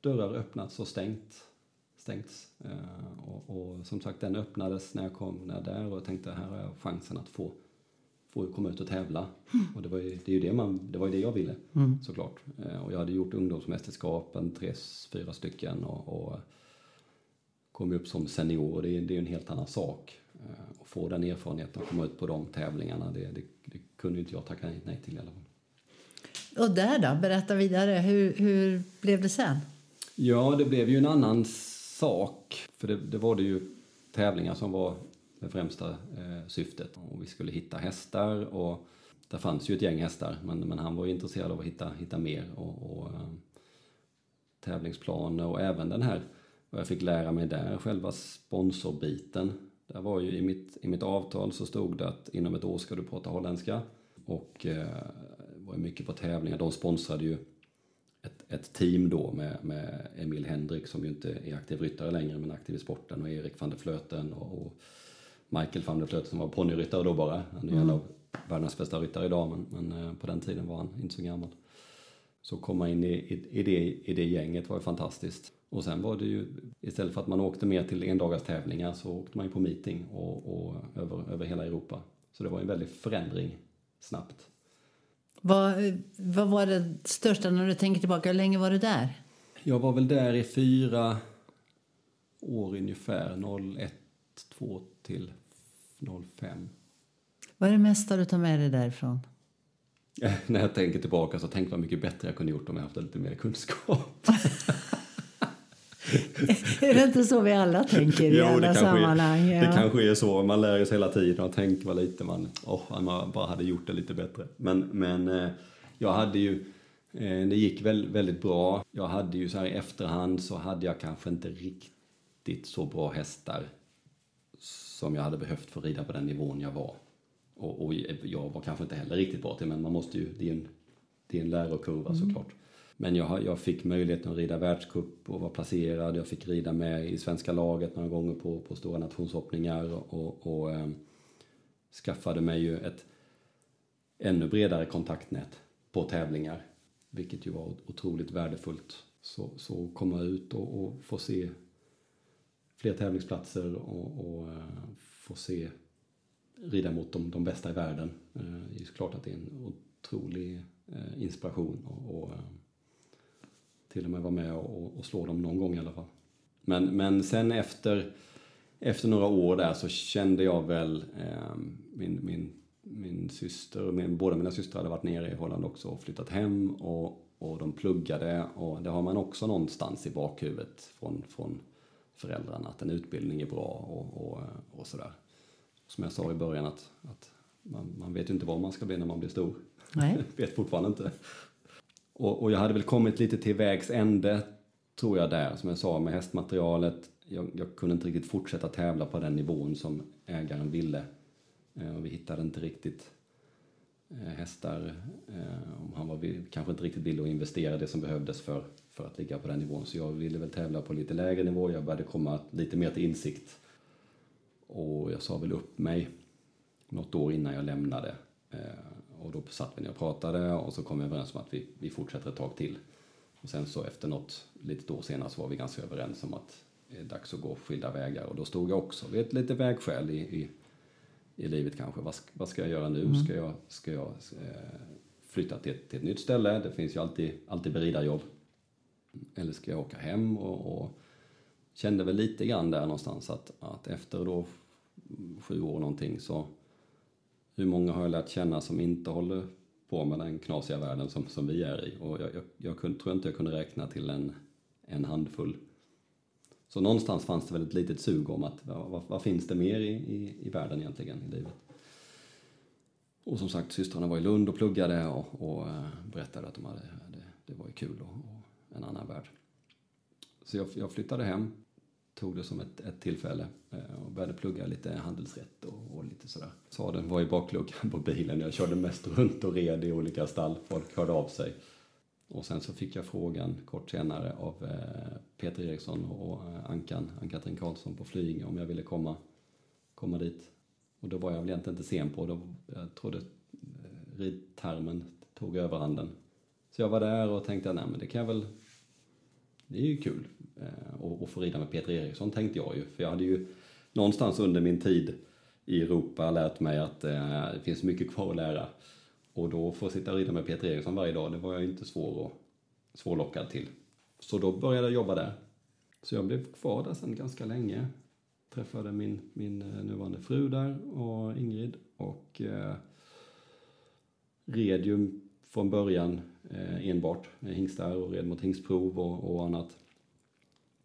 dörrar öppnats och stängt, stängts. Eh, och, och, som sagt, den öppnades när jag kom när där och jag tänkte här har jag chansen att få få komma ut och tävla. Mm. Och det var ju det, är ju det, man, det, var det jag ville mm. såklart. Eh, och jag hade gjort ungdomsmästerskapen, tre, fyra stycken och, och kom upp som senior och det, är, det är en helt annan sak. Eh, att få den erfarenheten och komma ut på de tävlingarna, det, det, det kunde inte jag tacka nej till i alla fall. Och där då? Berätta vidare. Hur, hur blev det sen? Ja, det blev ju en annan sak. För det, det var det ju tävlingar som var det främsta eh, syftet. Och vi skulle hitta hästar och det fanns ju ett gäng hästar men, men han var ju intresserad av att hitta, hitta mer och, och eh, tävlingsplaner och även den här vad jag fick lära mig där, själva sponsorbiten. Där var ju i mitt, i mitt avtal så stod det att inom ett år ska du prata holländska och eh, var mycket på tävlingar. De sponsrade ju ett, ett team då med, med Emil Hendrik som ju inte är aktiv ryttare längre men aktiv i sporten och Erik van der Flöten och, och Michael van der Flöte som var ponnyryttare då bara. Han är mm. en av världens bästa ryttare idag men, men eh, på den tiden var han inte så gammal. Så komma in i, i, i, det, i det gänget var ju fantastiskt. Och sen var det ju, istället för att man åkte mer till endagars tävlingar så åkte man ju på meeting och, och över, över hela Europa. Så det var en väldig förändring snabbt. Vad, vad var det största när du tänker tillbaka? Hur länge var du där? Jag var väl där i fyra år ungefär, 01, 2 till 05. Vad är det mesta du tar med dig därifrån? <laughs> När jag tänker tillbaka så tänk vad mycket bättre jag kunde gjort om jag haft lite mer kunskap. <laughs> är det inte så vi alla tänker i jo, alla sammanhang? Är, ja. Det kanske är så. Man lär sig hela tiden och tänker vad lite man, oh, man bara hade gjort det lite bättre. Men, men eh, jag hade ju, eh, det gick väl, väldigt bra. Jag hade ju så här i efterhand så hade jag kanske inte riktigt så bra hästar som jag hade behövt för att rida på den nivån jag var. Och, och jag var kanske inte heller riktigt bra till men man måste ju, det är en, det är en lärokurva mm. såklart. Men jag, jag fick möjligheten att rida världscup och vara placerad. Jag fick rida med i svenska laget några gånger på, på stora nationshoppningar och, och eh, skaffade mig ju ett ännu bredare kontaktnät på tävlingar. Vilket ju var otroligt värdefullt. Så, så komma ut och, och få se fler tävlingsplatser och, och eh, få se rida mot de, de bästa i världen. Eh, det är klart att det är en otrolig eh, inspiration och, och till och med vara med och, och, slå dem någon gång i alla fall. Men, men sen efter, efter några år där så kände jag väl eh, min, min, min syster min, båda mina systrar hade varit nere i Holland också och flyttat hem och, och de pluggade och det har man också någonstans i bakhuvudet från, från föräldrarna att en utbildning är bra och, och, och sådär. Som jag sa i början att, att man, man vet ju inte vad man ska bli när man blir stor. Nej. <laughs> vet fortfarande inte. Och, och, jag hade väl kommit lite till vägs ände tror jag där, som jag sa med hästmaterialet. Jag, jag kunde inte riktigt fortsätta tävla på den nivån som ägaren ville. Eh, och vi hittade inte riktigt eh, hästar, eh, om han var kanske inte riktigt villig att investera det som behövdes för, för att ligga på den nivån. Så jag ville väl tävla på lite lägre nivå, jag började komma lite mer till insikt. Och jag sa väl upp mig något år innan jag lämnade. Och då satt vi ner och pratade och så kom vi överens om att vi, vi fortsätter ett tag till. Och sen så efter något litet år senare så var vi ganska överens om att det är dags att gå skilda vägar. Och då stod jag också vid ett lite vägskäl i, i, i livet kanske. Vad, vad ska jag göra nu? Mm. Ska jag, ska jag eh, flytta till ett, till ett nytt ställe? Det finns ju alltid, alltid beridarjobb. Eller ska jag åka hem? Och, och kände väl lite grann där någonstans att, att efter då sju år någonting så hur många har jag lärt känna som inte håller på med den knasiga världen som, som vi är i? Och jag, jag, jag kunde, tror inte jag kunde räkna till en, en handfull. Så någonstans fanns det väl ett litet sug om att vad, vad finns det mer i, i, i världen egentligen, i livet? Och som sagt, systrarna var i Lund och pluggade och, och eh, berättade att de hade, det, det var ju kul och, och en annan värld. Så jag, jag flyttade hem tog det som ett, ett tillfälle eh, och började plugga lite handelsrätt och, och lite sådär. Sadeln var i bakluckan på bilen. Jag körde mest runt och red i olika stall. Folk hörde av sig. Och sen så fick jag frågan kort senare av eh, Peter Eriksson och eh, Ankan, Ann-Katrin Karlsson på Flyinge om jag ville komma, komma dit. Och då var jag väl egentligen inte sen på, då, jag trodde ridtermen tog överhanden. Så jag var där och tänkte, nej men det kan jag väl, det är ju kul eh, att få rida med Peter Eriksson tänkte jag ju. För jag hade ju någonstans under min tid i Europa lärt mig att eh, det finns mycket kvar att lära. Och då få sitta och rida med Peter Eriksson varje dag, det var jag inte svår och, svårlockad till. Så då började jag jobba där. Så jag blev kvar där sen ganska länge. Träffade min, min eh, nuvarande fru där och Ingrid och eh, red ju från början Eh, enbart med hingstar och red mot hingstprov och, och annat.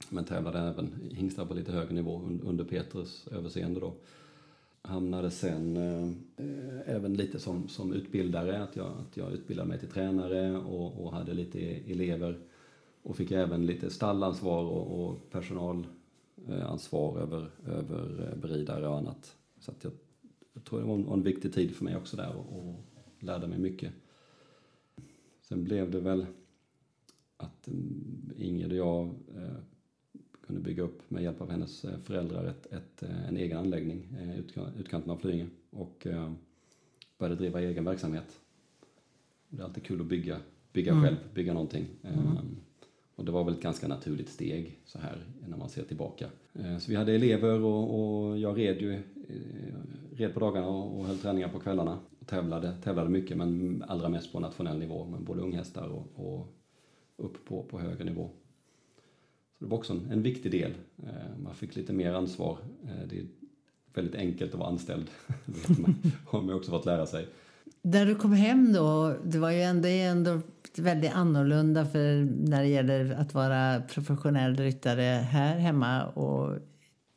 Men tävlade även hingstar på lite högre nivå under Petrus överseende då. Hamnade sen eh, även lite som, som utbildare, att jag, att jag utbildade mig till tränare och, och hade lite elever. Och fick även lite stallansvar och, och personalansvar över, över eh, beridare och annat. Så att jag, jag tror det var en, en, viktig tid för mig också där och, och lärde mig mycket. Sen blev det väl att mm, Ingrid och jag eh, kunde bygga upp med hjälp av hennes eh, föräldrar ett, ett, eh, en egen anläggning i eh, utkanten av Flyinge och började driva egen verksamhet. Det är alltid kul att bygga, bygga mm. själv, bygga någonting. Mm. Och det var väl ett ganska naturligt steg så här när man ser tillbaka. Så vi hade elever och, och jag red ju red på dagarna och höll träningar på kvällarna. Tävlade, tävlade mycket men allra mest på nationell nivå med både unghästar och, och upp på, på högre nivå. Så det var också en, en viktig del. Eh, man fick lite mer ansvar. Eh, det är väldigt enkelt att vara anställd. <laughs> det har man också fått lära sig. När du kom hem då, det var ju ändå, ändå väldigt annorlunda för när det gäller att vara professionell ryttare här hemma och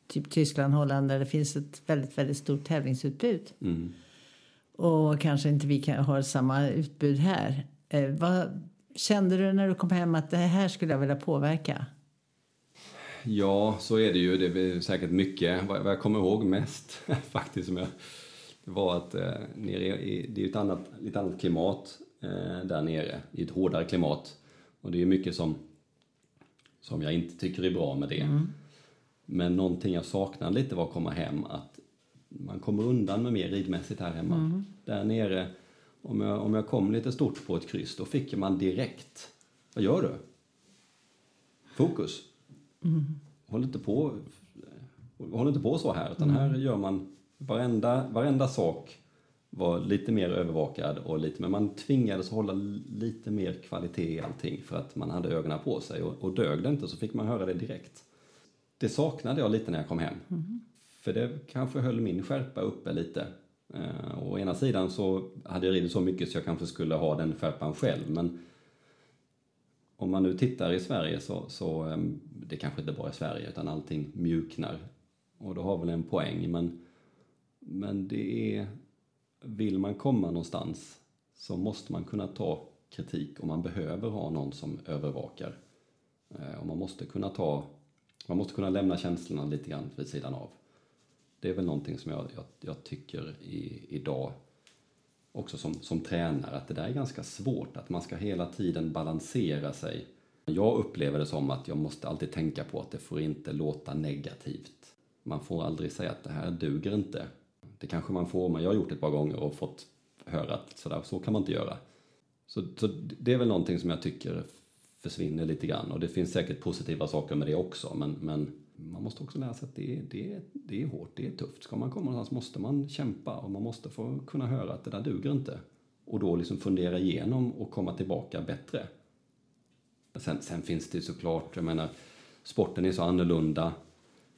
typ Tyskland, Holland där det finns ett väldigt, väldigt stort tävlingsutbud. Mm. Och kanske inte vi kan, har samma utbud här. Eh, vad kände du när du kom hem att det här skulle jag vilja påverka? Ja, så är det ju. Det är säkert mycket. Vad jag kommer ihåg mest <laughs> faktiskt som jag, var att eh, nere i, det är ett annat, lite annat klimat eh, där nere, i ett hårdare klimat. Och det är mycket som, som jag inte tycker är bra med det. Mm. Men någonting jag saknar lite var att komma hem, att man kommer undan med mer ridmässigt här hemma. Mm. Där nere, om jag, om jag kom lite stort på ett kryss, då fick man direkt, vad gör du? Fokus. Mm. Håll inte på håll inte på så här, utan mm. här gör man Varenda, varenda sak var lite mer övervakad och lite, men man tvingades hålla lite mer kvalitet i allting för att man hade ögonen på sig och, och dög det inte så fick man höra det direkt. Det saknade jag lite när jag kom hem. Mm. För det kanske höll min skärpa uppe lite. Eh, å ena sidan så hade jag ridit så mycket så jag kanske skulle ha den skärpan själv men om man nu tittar i Sverige så, så ehm, det kanske inte bara är Sverige utan allting mjuknar och då har väl en poäng men, men det är vill man komma någonstans så måste man kunna ta kritik och man behöver ha någon som övervakar. Eh, och man måste kunna ta man måste kunna lämna känslorna lite grann vid sidan av. Det är väl någonting som jag, jag, jag tycker i, idag också som, som tränare att det där är ganska svårt, att man ska hela tiden balansera sig. Jag upplever det som att jag måste alltid tänka på att det får inte låta negativt. Man får aldrig säga att det här duger inte. Det kanske man får, men jag har gjort det ett par gånger och fått höra att sådär, så kan man inte göra. Så, så det är väl någonting som jag tycker försvinner lite grann och det finns säkert positiva saker med det också men, men man måste också lära sig att det är, det, det är hårt, det är tufft. Ska man komma någonstans måste man kämpa och man måste få kunna höra att det där duger inte. Och då liksom fundera igenom och komma tillbaka bättre. Sen, sen finns det såklart, jag menar, sporten är så annorlunda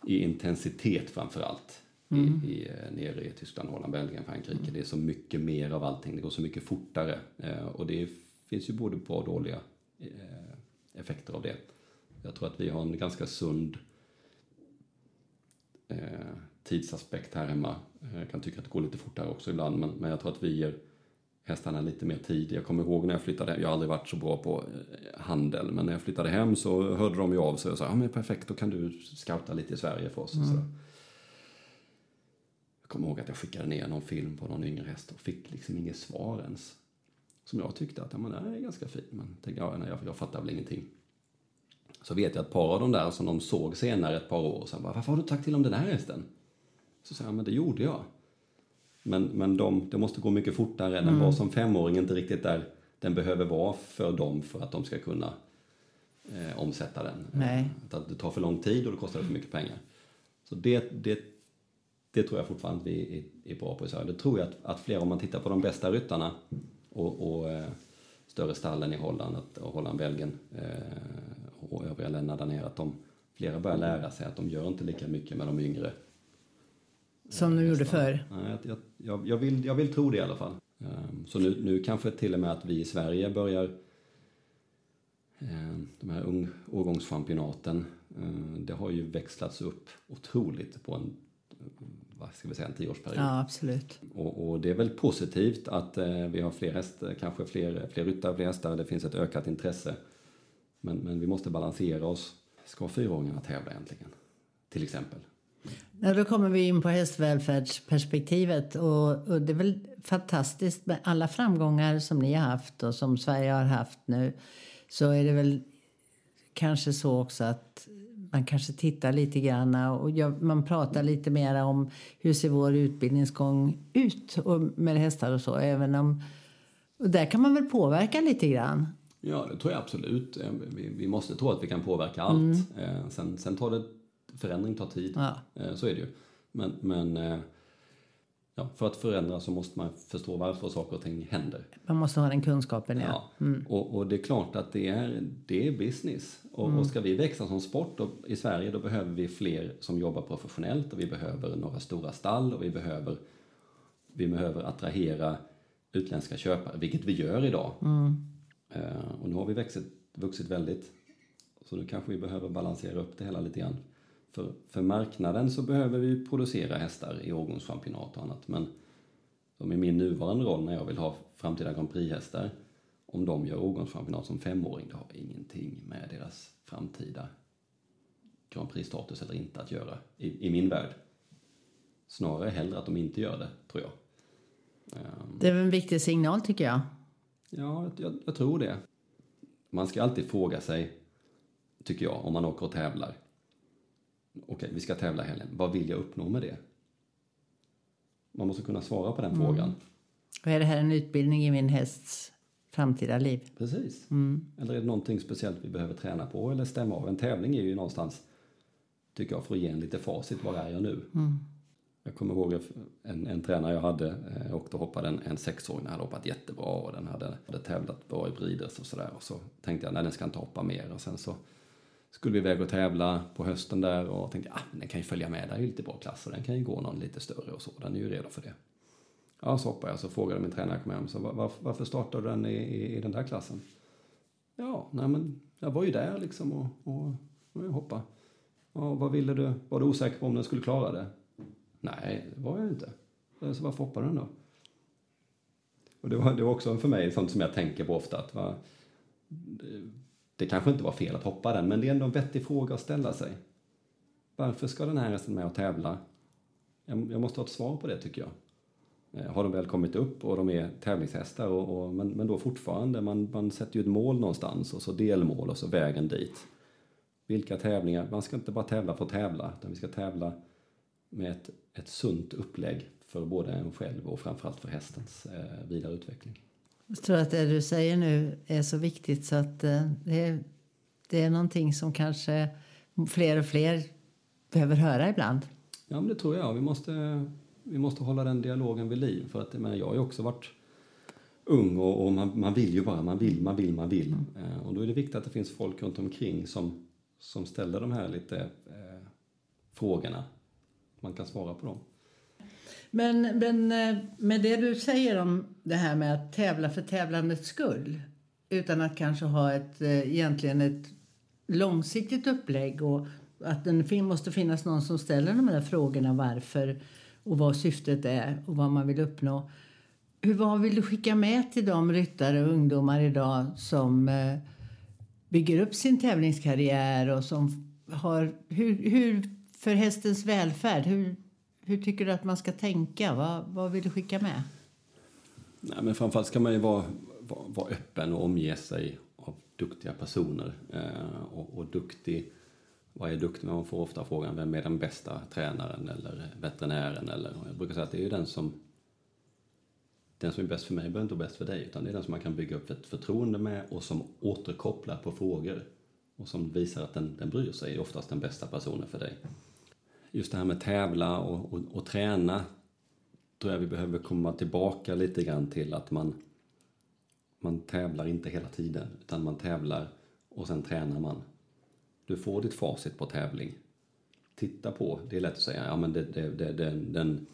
i intensitet framför allt. Mm. I, i, eh, nere i Tyskland, Holland, Belgien, Frankrike. Mm. Det är så mycket mer av allting, det går så mycket fortare. Eh, och det finns ju både bra och dåliga eh, effekter av det. Jag tror att vi har en ganska sund eh, tidsaspekt här hemma. Jag kan tycka att det går lite fortare också ibland, men, men jag tror att vi ger hästarna lite mer tid. Jag kommer ihåg när jag flyttade hem, jag har aldrig varit så bra på eh, handel, men när jag flyttade hem så hörde de ju av sig och sa ja men perfekt, då kan du scouta lite i Sverige för oss. Mm. Så. Jag kommer ihåg att jag skickade ner någon film på någon yngre häst och fick liksom inget svar ens. Som jag tyckte att ja, men det är ganska fin, men tänkte, ja, jag, jag fattar väl ingenting. Så vet jag att ett par av de där som de såg senare ett par år sen bara, varför har du tagit till om den här hästen? Så säger jag, men det gjorde jag. Men, men de, det måste gå mycket fortare. Den mm. var som femåring inte riktigt där den behöver vara för dem för att de ska kunna eh, omsätta den. Nej. Att det tar för lång tid och det kostar för mycket pengar. Så det, det, det tror jag fortfarande vi är, är bra på i Sverige. Det tror jag att, att fler, om man tittar på de bästa ryttarna och, och eh, större stallen i Holland, och Holland, Belgien eh, och övriga länder där nere, att de, flera börjar lära sig att de gör inte lika mycket med de yngre. Som de gjorde förr? Nej, jag, jag, jag, vill, jag vill tro det i alla fall. Um, så nu, nu kanske till och med att vi i Sverige börjar um, de här ung, årgångschampionaten, um, det har ju växlats upp otroligt på en vad ska vi säga, en tioårsperiod. Ja, absolut. Och, och det är väl positivt att eh, vi har fler hästar, kanske fler, fler ryttare, fler hästar, det finns ett ökat intresse. Men, men vi måste balansera oss. Ska fyraåringarna tävla egentligen? Till exempel. Ja, då kommer vi in på hästvälfärdsperspektivet. Och, och det är väl fantastiskt med alla framgångar som ni har haft och som Sverige har haft nu. Så är det väl kanske så också att man kanske tittar lite grann och jag, man pratar lite mer om hur ser vår utbildningsgång ut och med hästar och så. Även om, och där kan man väl påverka lite grann? Ja, det tror jag absolut. Eh, vi, vi måste tro att vi kan påverka allt. Mm. Eh, sen, sen tar det, förändring tar tid. Ja. Eh, så är det ju. Men, men ja, för att förändra så måste man förstå varför saker och ting händer. Man måste ha den kunskapen, ja. ja. Mm. Och, och, det är klart att det är, det är business. Och, mm. och ska vi växa som sport då, i Sverige då behöver vi fler som jobbar professionellt och vi behöver några stora stall och vi behöver, vi behöver attrahera utländska köpare, vilket vi gör idag. Mm. Eh, och nu har vi växit, vuxit väldigt. Så nu kanske vi behöver balansera upp det hela lite grann. För, för marknaden så behöver vi producera hästar i årgångschampionat och annat. Men som i min nuvarande roll när jag vill ha framtida Grand Prix-hästar, om de gör årgångschampionat som femåring, det har ingenting med deras framtida Grand Prix-status eller inte att göra i, i min värld. Snarare hellre att de inte gör det, tror jag. Det är en viktig signal tycker jag. Ja, jag, jag tror det. Man ska alltid fråga sig, tycker jag, om man åker och tävlar okej, okay, vi ska tävla helgen. Vad vill jag uppnå med det? Man måste kunna svara på den mm. frågan. Och är det här en utbildning i min hästs framtida liv? Precis. Mm. Eller är det någonting speciellt vi behöver träna på eller stämma av? En tävling är ju någonstans, tycker jag, för att ge en lite facit. Var är jag nu? Mm. Jag kommer ihåg en, en tränare jag hade eh, och då hoppade en, en sexåring. Den hade hoppat jättebra och den hade, hade tävlat bra i brides och sådär. Och så tänkte jag, nej den ska inte hoppa mer. Och sen så skulle vi iväg och tävla på hösten där och tänkte, ah, den kan ju följa med, den är ju lite bra klass och den kan ju gå någon lite större och så. Den är ju redo för det. Ja, så hoppade jag. Så frågade min tränare kom hem, så var, varför startade du den i, i, i, den där klassen? Ja, nej men jag var ju där liksom och, och, och jag hoppade. Ja, vad ville du? Var du osäker på om den skulle klara det? Nej, det var jag inte. Eh, så varför hoppade den då? Och det var, det var också för mig sånt som jag tänker på ofta. Att va, det, det kanske inte var fel att hoppa den, men det är ändå en vettig fråga att ställa sig. Varför ska den här hästen med och tävla? Jag, jag måste ha ett svar på det tycker jag. Eh, har de väl kommit upp och de är tävlingshästar, och, och, men, men då fortfarande, man, man sätter ju ett mål någonstans och så delmål och så vägen dit. Vilka tävlingar, man ska inte bara tävla för att tävla, utan vi ska tävla med ett, ett sunt upplägg för både en själv och framförallt för hästens eh, vidare utveckling. Jag tror att det du säger nu är så viktigt så att eh, det, är, det är någonting som kanske fler och fler behöver höra ibland. Ja, men det tror jag. Vi måste, vi måste hålla den dialogen vid liv. För att, men jag har ju också varit ung och, och man, man, vill ju bara, man vill, man vill, man vill. Mm. Eh, och då är det viktigt att det finns folk runt omkring som, som ställer de här lite eh, frågorna. Man kan svara på dem. Men, men eh, med det du säger om det här med att tävla för tävlandets skull utan att kanske ha ett, eh, egentligen ett långsiktigt upplägg och att det måste finnas någon som ställer de där frågorna varför och vad syftet är och vad man vill uppnå. Hur, vad vill du skicka med till de ryttare och ungdomar idag som eh, bygger upp sin tävlingskarriär och som har... Hur, hur för hästens välfärd, hur, hur tycker du att man ska tänka? Vad, vad vill du skicka med? Nej, men framförallt ska man ju vara, vara, vara öppen och omge sig av duktiga personer. Eh, och, och duktig, vad är duktig? Man får ofta frågan vem är den bästa tränaren eller veterinären? Eller, jag brukar säga att det är ju den som den som är bäst för mig behöver inte vara bäst för dig utan det är den som man kan bygga upp ett förtroende med och som återkopplar på frågor och som visar att den, den bryr sig är oftast den bästa personen för dig just det här med tävla och, och, och träna tror jag vi behöver komma tillbaka lite grann till att man, man tävlar inte hela tiden utan man tävlar och sen tränar man. Du får ditt facit på tävling. Titta på, det är lätt att säga, ja men det, det, det, den, den,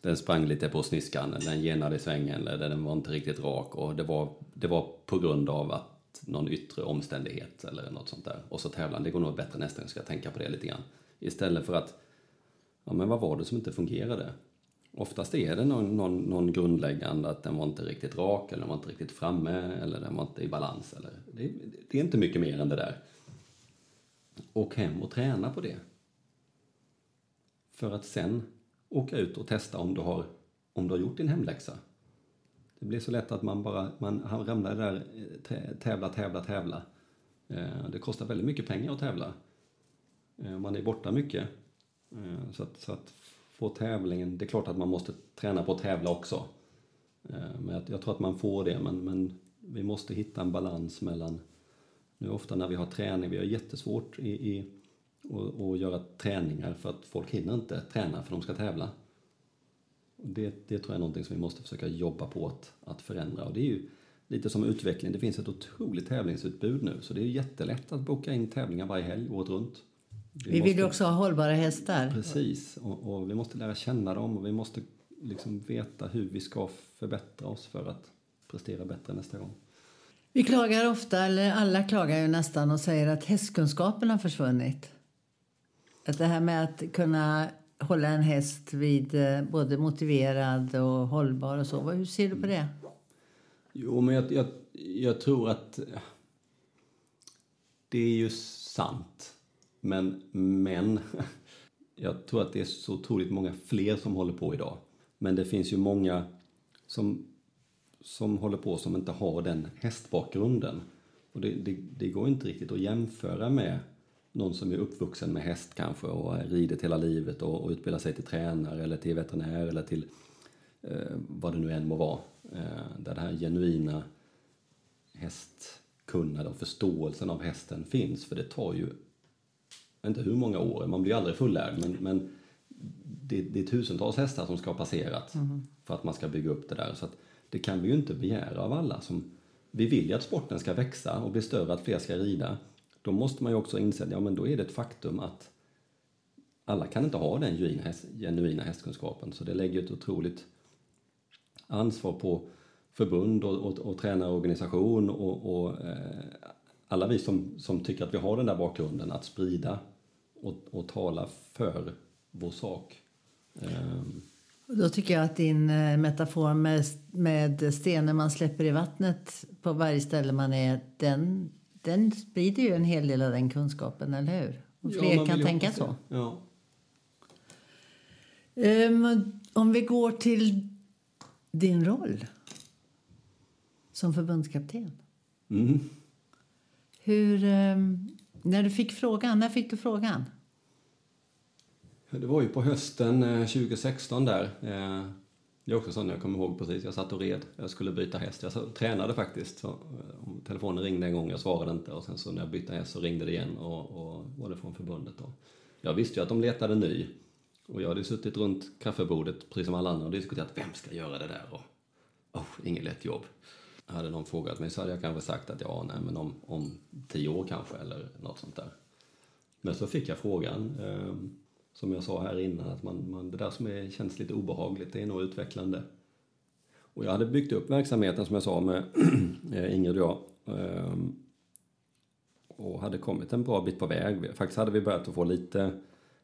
den sprang lite på sniskan, den genade i svängen eller den var inte riktigt rak och det var, det var på grund av att någon yttre omständighet eller något sånt där. Och så tävlan, det går nog bättre nästa gång, ska jag tänka på det lite grann. Istället för att ja, men vad var det som inte fungerade? Oftast är det någon, någon, någon grundläggande att den var inte riktigt rak eller den var inte riktigt framme eller den var inte i balans. Eller, det, det är inte mycket mer än det där. Åk hem och träna på det. För att sen åka ut och testa om du har, om du har gjort din hemläxa. Det blir så lätt att man bara man ramlar där, eh, tävla, tävla, tävla. Eh, det kostar väldigt mycket pengar att tävla. Eh, man är borta mycket Eh, så att, så att få tävlingen, det är klart att man måste träna på att tävla också. Eh, men jag, tror att man får det, men, men vi måste hitta en balans mellan nu ofta när vi har träning, vi har jättesvårt i, i att, att göra träningar för att folk hinner inte träna för de ska tävla. Det, det tror jag är någonting som vi måste försöka jobba på att, att förändra och det är ju lite som utveckling, det finns ett otroligt tävlingsutbud nu så det är jättelätt att boka in tävlingar varje helg året runt. Vi, vi vill ju också ha hållbara hästar. Precis, och, och, vi måste lära känna dem och vi måste liksom veta hur vi ska förbättra oss för att prestera bättre nästa gång. Vi klagar ofta, eller alla klagar ju nästan och säger att hästkunskapen har försvunnit. Att det här med att kunna hålla en häst vid eh, både motiverad och hållbar och så. Hur ser du på det? Jo, men jag, jag, jag tror att det är ju sant. Men, men <laughs> jag tror att det är så otroligt många fler som håller på idag. Men det finns ju många som, som håller på som inte har den hästbakgrunden. Och det, det, det går inte riktigt att jämföra med någon som är uppvuxen med häst kanske och har ridit hela livet och, och utbildar sig till tränare eller till veterinär eller till eh, vad det nu än må vara. Eh, där det här genuina hästkunnandet och förståelsen av hästen finns. För det tar ju inte hur många år, man blir aldrig fullärd, men, men det, det är tusentals hästar som ska ha passerat för att man ska bygga upp det där. Så det kan vi ju inte begära av alla. Som, vi vill ju att sporten ska växa och bli större, att fler ska rida. Då måste man ju också inse att ja, men då är det ett faktum att alla kan inte ha den genuina, häst, genuina hästkunskapen. Så det lägger ett otroligt ansvar på förbund och, och, och tränarorganisation och, och eh, alla vi som, som tycker att vi har den där bakgrunden att sprida och, och tala för vår sak. Um, då tycker jag att din eh, metafor med, med stenen man släpper i vattnet på varje ställe man är, den, den sprider ju en hel del av den kunskapen, eller hur? Och fler ja, kan tänka så. Ja. Um, om vi går till din roll som förbundskapten. Mm. Hur, ehm, när du fick frågan, när fick du frågan? Det var ju på hösten eh, 2016 där. Eh, det är också sånt jag kommer ihåg precis. Jag satt och red. Jag skulle byta häst. Jag tränade faktiskt. Så, eh, telefonen ringde en gång, jag svarade inte. Och sen så när jag bytte häst så ringde det igen och, och var det från förbundet då. Jag visste ju att de letade ny. Och jag hade suttit runt kaffebordet, precis som alla andra, och diskuterat vem ska göra det där? Och, oh, inget lätt jobb. Hade någon frågat mig så hade jag kanske sagt att ja, nej, men om, om tio år kanske, eller något sånt där. Men så fick jag frågan. Eh, som jag sa här innan, att man, man, det där som är, känns lite obehagligt, det är nog utvecklande. Och jag hade byggt upp verksamheten som jag sa med <clears throat> Ingrid och jag. Ehm, och hade kommit en bra bit på väg. Faktiskt hade vi börjat att få lite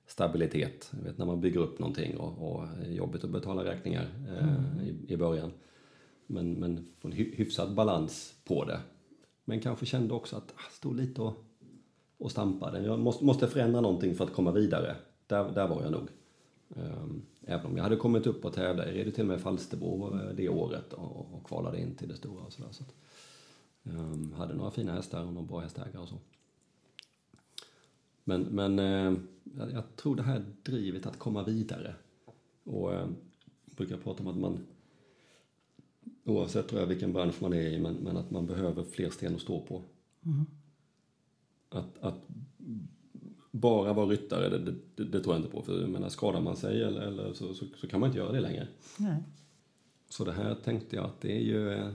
stabilitet. Jag vet när man bygger upp någonting och, och jobbigt att betala räkningar eh, mm. i, i början. Men, men få en hyfsad balans på det. Men kanske kände också att ah, stod lite och, och stampade. Jag måste, måste förändra någonting för att komma vidare. Där, där var jag nog. Ehm, även om jag hade kommit upp och tävlat, jag red till och med Falsterbo eh, det året och, och kvalade in till det stora. Och så där, så att, um, hade några fina hästar och några bra hästägare och så. Men, men uh, jag, jag, tror det här drivet att komma vidare. Och uh, jag brukar prata om att man oavsett tror jag vilken bransch man är i, men, men att man behöver fler sten att stå på. Mm. Att, att bara vara ryttare, det, det, det, tror jag inte på. För jag menar, skadar man sig eller, eller så, så, så, kan man inte göra det längre. Nej. Så det här tänkte jag att det är ju eh,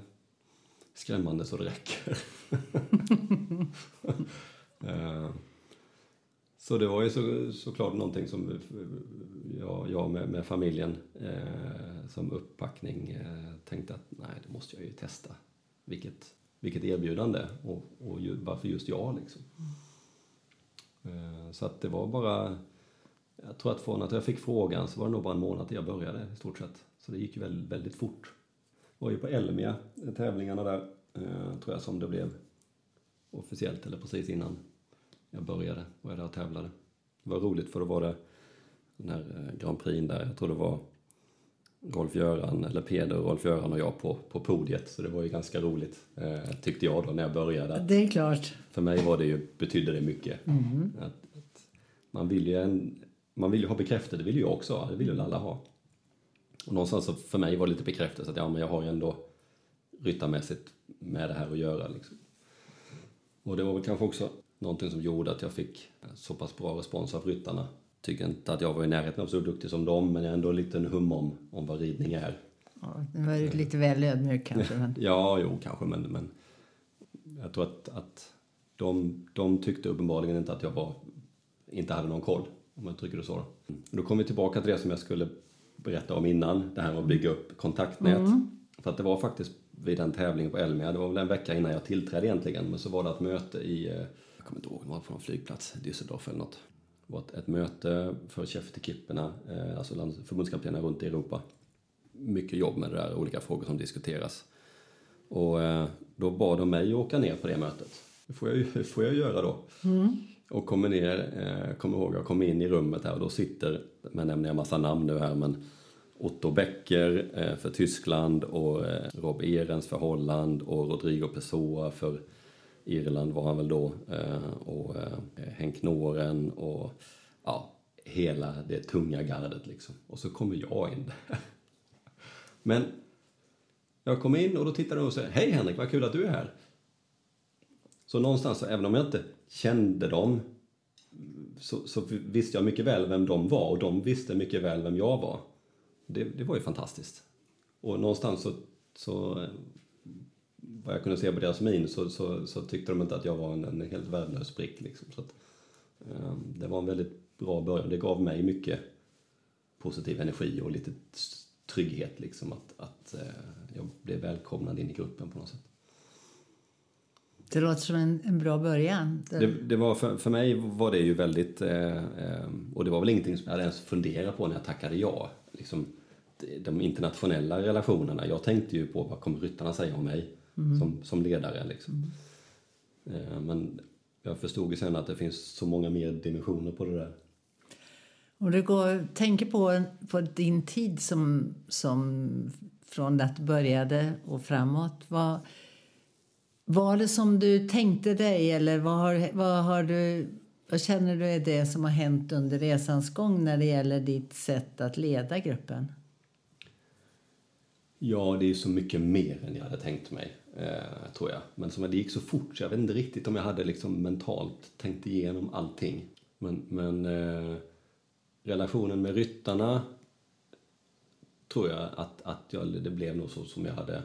skrämmande så det räcker. uh, <laughs> <laughs> så det var ju så, såklart någonting som eh, jag, jag med, med familjen eh, som upppackning eh, tänkte att nej, det måste jag ju testa. Vilket, vilket erbjudande och, och ju, varför just jag liksom. Mm. Eh, så att det var bara, jag tror att från att jag fick frågan så var det nog bara en månad till jag började i stort sett. Så det gick ju väldigt, väldigt fort. Jag var ju på Elmia, eh, tävlingarna där, eh, tror jag som det blev officiellt eller precis innan jag började var jag där och tävlade. Det var roligt för då var det den här eh, Grand Prix där, jag tror det var Rolf-Göran, eller Peder, Rolf-Göran och jag på, på podiet. Så det var ju ganska roligt, eh, tyckte jag då när jag började. Det är klart. För mig var det ju, betydde det mycket. Mm. Att, att man, vill ju en, man vill ju ha bekräftelse, det vill ju jag också det vill ju alla ha. Och någonstans så för mig var det lite bekräftelse att ja, men jag har ju ändå ryttarmässigt med det här att göra. Liksom. Och det var väl kanske också någonting som gjorde att jag fick så pass bra respons av ryttarna tycker inte att jag var i närheten av så duktig som dem, men jag är ändå en liten hum om, om vad ridning är. Ja, det var ju lite väl ödmjuk kanske. Men... <laughs> ja, jo, kanske, men, men jag tror att, att de, de tyckte uppenbarligen inte att jag var, inte hade någon koll, om man uttrycker det så. Då kommer vi tillbaka till det som jag skulle berätta om innan, det här med att bygga upp kontaktnät. Mm. För att det var faktiskt vid den tävlingen på Elmia, det var väl en vecka innan jag tillträdde egentligen, men så var det ett möte i, eh, jag kommer inte ihåg, det var på någon flygplats, Düsseldorf eller något var ett, möte för Kipperna, eh, alltså förbundskaptenerna runt i Europa. Mycket jobb med det där, olika frågor som diskuteras. Och eh, då bad de mig åka ner på det mötet. Det får jag, <laughs> det får jag göra då. Mm. Och kommer ner, eh, kommer ihåg, jag kom in i rummet här och då sitter, men nämner jag massa namn nu här, men Otto Becker för Tyskland och Rob Ehrens för Holland och Rodrigo Pessoa för Irland var han väl då eh, och eh, Henk Noren och ja, hela det tunga gardet liksom. Och så kommer jag in där. <laughs> Men jag kom in och då tittade de och sa Hej Henrik, vad kul att du är här. Så någonstans, även om jag inte kände dem så, så visste jag mycket väl vem de var och de visste mycket väl vem jag var. Det, det var ju fantastiskt. Och någonstans så, så eh, vad jag kunde se på deras min så, så, så tyckte de inte att jag var en, en helt värdelös prick. Liksom. Så att, um, det var en väldigt bra början. Det gav mig mycket positiv energi och lite trygghet liksom att, att uh, jag blev välkomnad in i gruppen på något sätt. Det låter som en, en bra början. Det, det, var för, för mig var det ju väldigt, eh, eh, och det var väl ingenting som jag hade ens funderat på när jag tackade ja. Liksom, de internationella relationerna, jag tänkte ju på vad kommer ryttarna säga om mig mm. som, som ledare. Liksom. Mm. Eh, men jag förstod ju sen att det finns så många mer dimensioner på det där. Om du går, tänker på, på din tid som, som från att du började och framåt. Vad, var det som du tänkte dig eller vad, har, vad, har du, vad känner du är det som har hänt under resans gång när det gäller ditt sätt att leda gruppen? Ja, det är så mycket mer än jag hade tänkt mig, eh, tror jag. Men som det gick så fort så jag vet inte riktigt om jag hade liksom mentalt tänkt igenom allting. Men, men eh, relationen med ryttarna tror jag att, att jag, det blev nog så som jag hade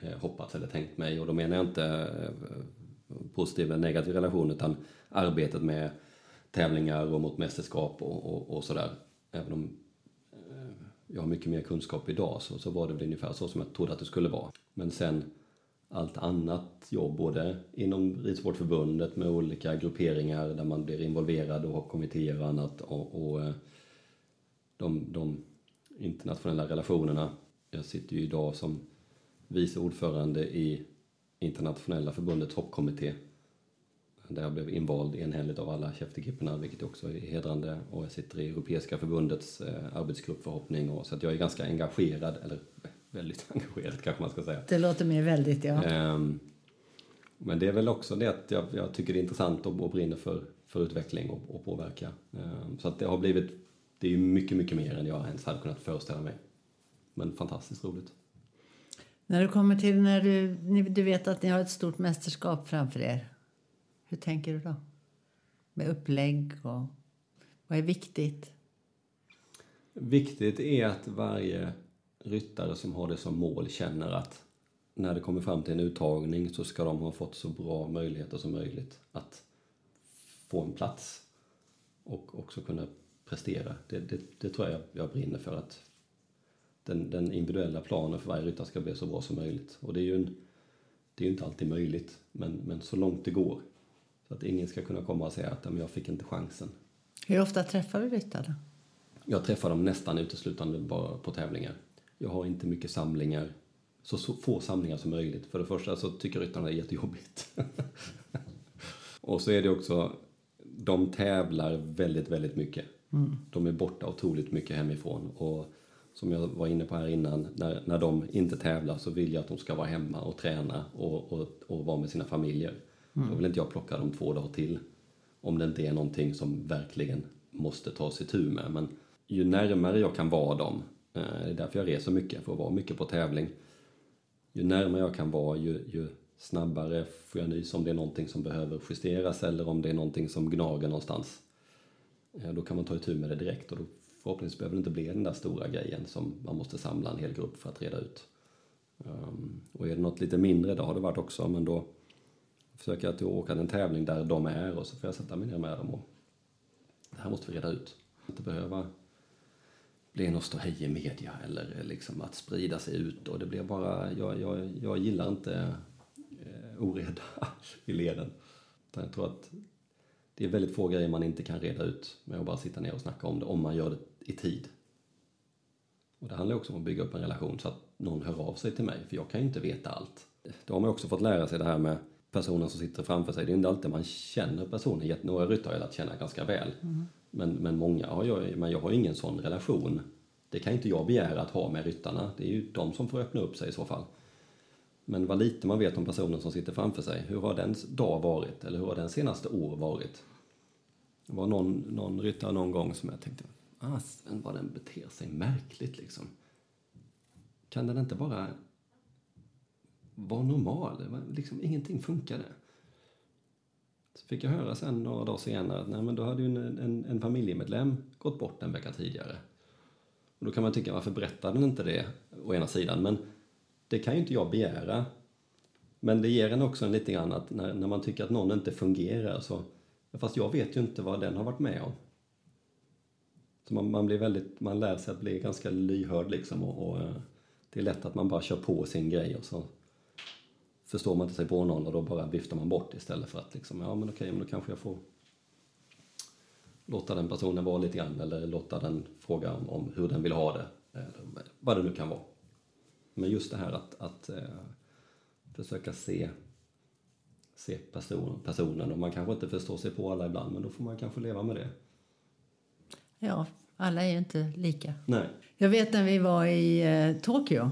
eh, hoppats eller tänkt mig. Och då menar jag inte eh, positiv eller negativ relation utan arbetet med tävlingar och mot mästerskap och, och, och sådär. Även om eh, jag har mycket mer kunskap idag så, så var det väl ungefär så som jag trodde att det skulle vara. Men sen allt annat jobb, både inom Ridsportförbundet med olika grupperingar där man blir involverad och har kommittéer och annat och, och eh, de, de, internationella relationerna. Jag sitter ju idag som vice ordförande i internationella förbundets hoppkommitté där jag blev invald enhälligt av alla cheftekipperna, vilket också är hedrande. Och jag sitter i Europeiska förbundets eh, arbetsgrupp för hoppning. Och, så att jag är ganska engagerad, eller väldigt <laughs> engagerad kanske man ska säga. Det låter mer väldigt, ja. Um, men det är väl också det att jag, jag tycker det är intressant och, och brinner för, för utveckling och, och påverka. Um, så att det har blivit, det är ju mycket, mycket mer än jag ens hade kunnat föreställa mig. Men fantastiskt roligt. När du kommer till när du, du vet att ni har ett stort mästerskap framför er. Hur tänker du då? Med upplägg och vad är viktigt? Viktigt är att varje ryttare som har det som mål känner att när det kommer fram till en uttagning så ska de ha fått så bra möjligheter som möjligt att få en plats och också kunna prestera. Det, det, det tror jag jag brinner för att den, den, individuella planen för varje ryttare ska bli så bra som möjligt. Och det är ju, en, det är inte alltid möjligt, men, men så långt det går så att ingen ska kunna komma och säga att jag fick inte chansen. Hur ofta träffar du ryttare? Jag träffar dem nästan uteslutande bara på tävlingar. Jag har inte mycket samlingar, så, så få samlingar som möjligt. För det första så tycker ryttarna det är jättejobbigt. <laughs> och så är det också, de tävlar väldigt, väldigt mycket. Mm. De är borta otroligt mycket hemifrån. Och som jag var inne på här innan, när, när de inte tävlar så vill jag att de ska vara hemma och träna och, och, och vara med sina familjer. Mm. Då vill inte jag plocka dem två dagar till. Om det inte är någonting som verkligen måste tas itu med. Men ju närmare jag kan vara dem, Eh, det är därför jag reser mycket, för att vara mycket på tävling. Ju närmare jag kan vara, ju, ju snabbare får jag nys om det är någonting som behöver justeras eller om det är någonting som gnager någonstans. Eh, då kan man ta itu med det direkt och då förhoppningsvis behöver det inte bli den där stora grejen som man måste samla en hel grupp för att reda ut. Ehm, och är det något lite mindre, det har det varit också, men då försöker jag att åka en tävling där de är och så får jag sätta mig ner med dem och det här måste vi reda ut. Inte behöva blir något ståhej i media eller eh, liksom att sprida sig ut och det blir bara, jag, jag, jag gillar inte eh, oreda <laughs> i leden. Jag tror att det är väldigt få grejer man inte kan reda ut med att bara sitta ner och snacka om det om man gör det i tid. Och det handlar också om att bygga upp en relation så att någon hör av sig till mig för jag kan ju inte veta allt. Då har man också fått lära sig det här med personen som sitter framför sig. Det är inte alltid man känner personen. Några ryttare har jag lärt känna ganska väl. Mm. Men, men många har jag, men jag har ingen sån relation. Det kan inte jag begära att ha med ryttarna. Det är ju de som får öppna upp sig i så fall. Men vad lite man vet om personen som sitter framför sig. Hur har dens dag varit? Eller hur har den senaste år varit? Det var någon, någon ryttare någon gång som jag tänkte, asen vad den beter sig märkligt liksom. Kan den inte bara vara normal. Liksom, ingenting funkade. Så fick jag höra sen några dagar senare att nej, men då hade ju en, en, en familjemedlem gått bort en vecka tidigare. Och då kan man tycka, varför berättade den inte det å ena sidan? Men det kan ju inte jag begära. Men det ger en också en lite grann att när, när man tycker att någon inte fungerar så, fast jag vet ju inte vad den har varit med om. Så man, man blir väldigt, man lär sig att bli ganska lyhörd liksom och, och eh, det är lätt att man bara kör på sin grej och så förstår man inte sig på någon och då bara viftar man bort istället för att liksom, ja men okej, men då kanske jag får låta den personen vara lite grann eller låta den fråga om, om hur den vill ha det, eller vad det nu kan vara. Men just det här att, att eh, försöka se, se person, personen och man kanske inte förstår sig på alla ibland men då får man kanske leva med det. Ja, alla är ju inte lika. Nej. Jag vet när vi var i eh, Tokyo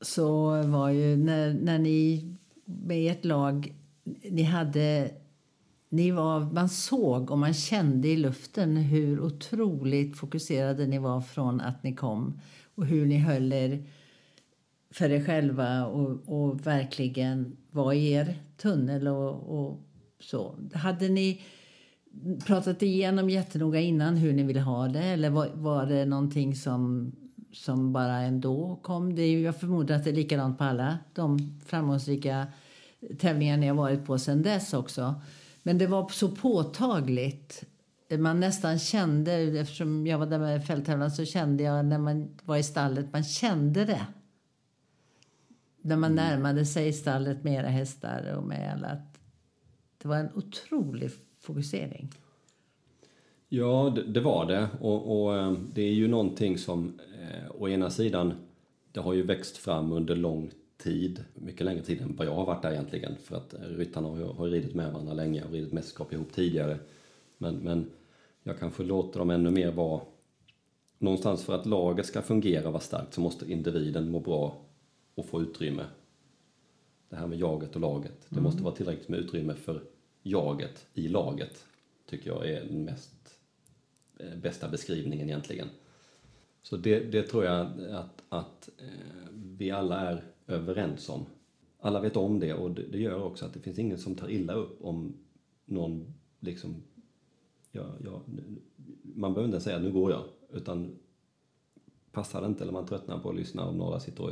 så var ju när, när ni med ert lag, ni hade ni var, man såg och man kände i luften hur otroligt fokuserade ni var från att ni kom och hur ni höll er för er själva och, och verkligen var i er tunnel och, och så. Hade ni pratat igenom jättenoga innan hur ni ville ha det eller var, var det någonting som, som bara ändå kom? Det är jag förmodar att det är likadant på alla de framgångsrika tävlingar ni har varit på sen dess också. Men det var så påtagligt. Man nästan kände, eftersom jag var där med fälttävlan, så kände jag när man var i stallet, man kände det. När man mm. närmade sig stallet med era hästar och med alla. Det var en otrolig fokusering. Ja, det, det var det. Och, och, eh, det är ju någonting som eh, å ena sidan, det har ju växt fram under lång tid, mycket längre tid än vad jag har varit där egentligen. För att ryttarna har, har ridit med varandra länge och ridit mästerskap ihop tidigare. Men, men jag kanske låter dem ännu mer vara någonstans för att laget ska fungera och vara starkt så måste individen må bra och få utrymme. Det här med jaget och laget. Det mm. måste vara tillräckligt med utrymme för jaget i laget. Tycker jag är den mest eh, bästa beskrivningen egentligen. Så det, det tror jag att, att eh, vi alla är överens om. Alla vet om det och det, det, gör också att det finns ingen som tar illa upp om någon liksom, ja, ja, man behöver inte säga nu går jag, utan passar det inte eller man tröttnar på att lyssna om några sitter och,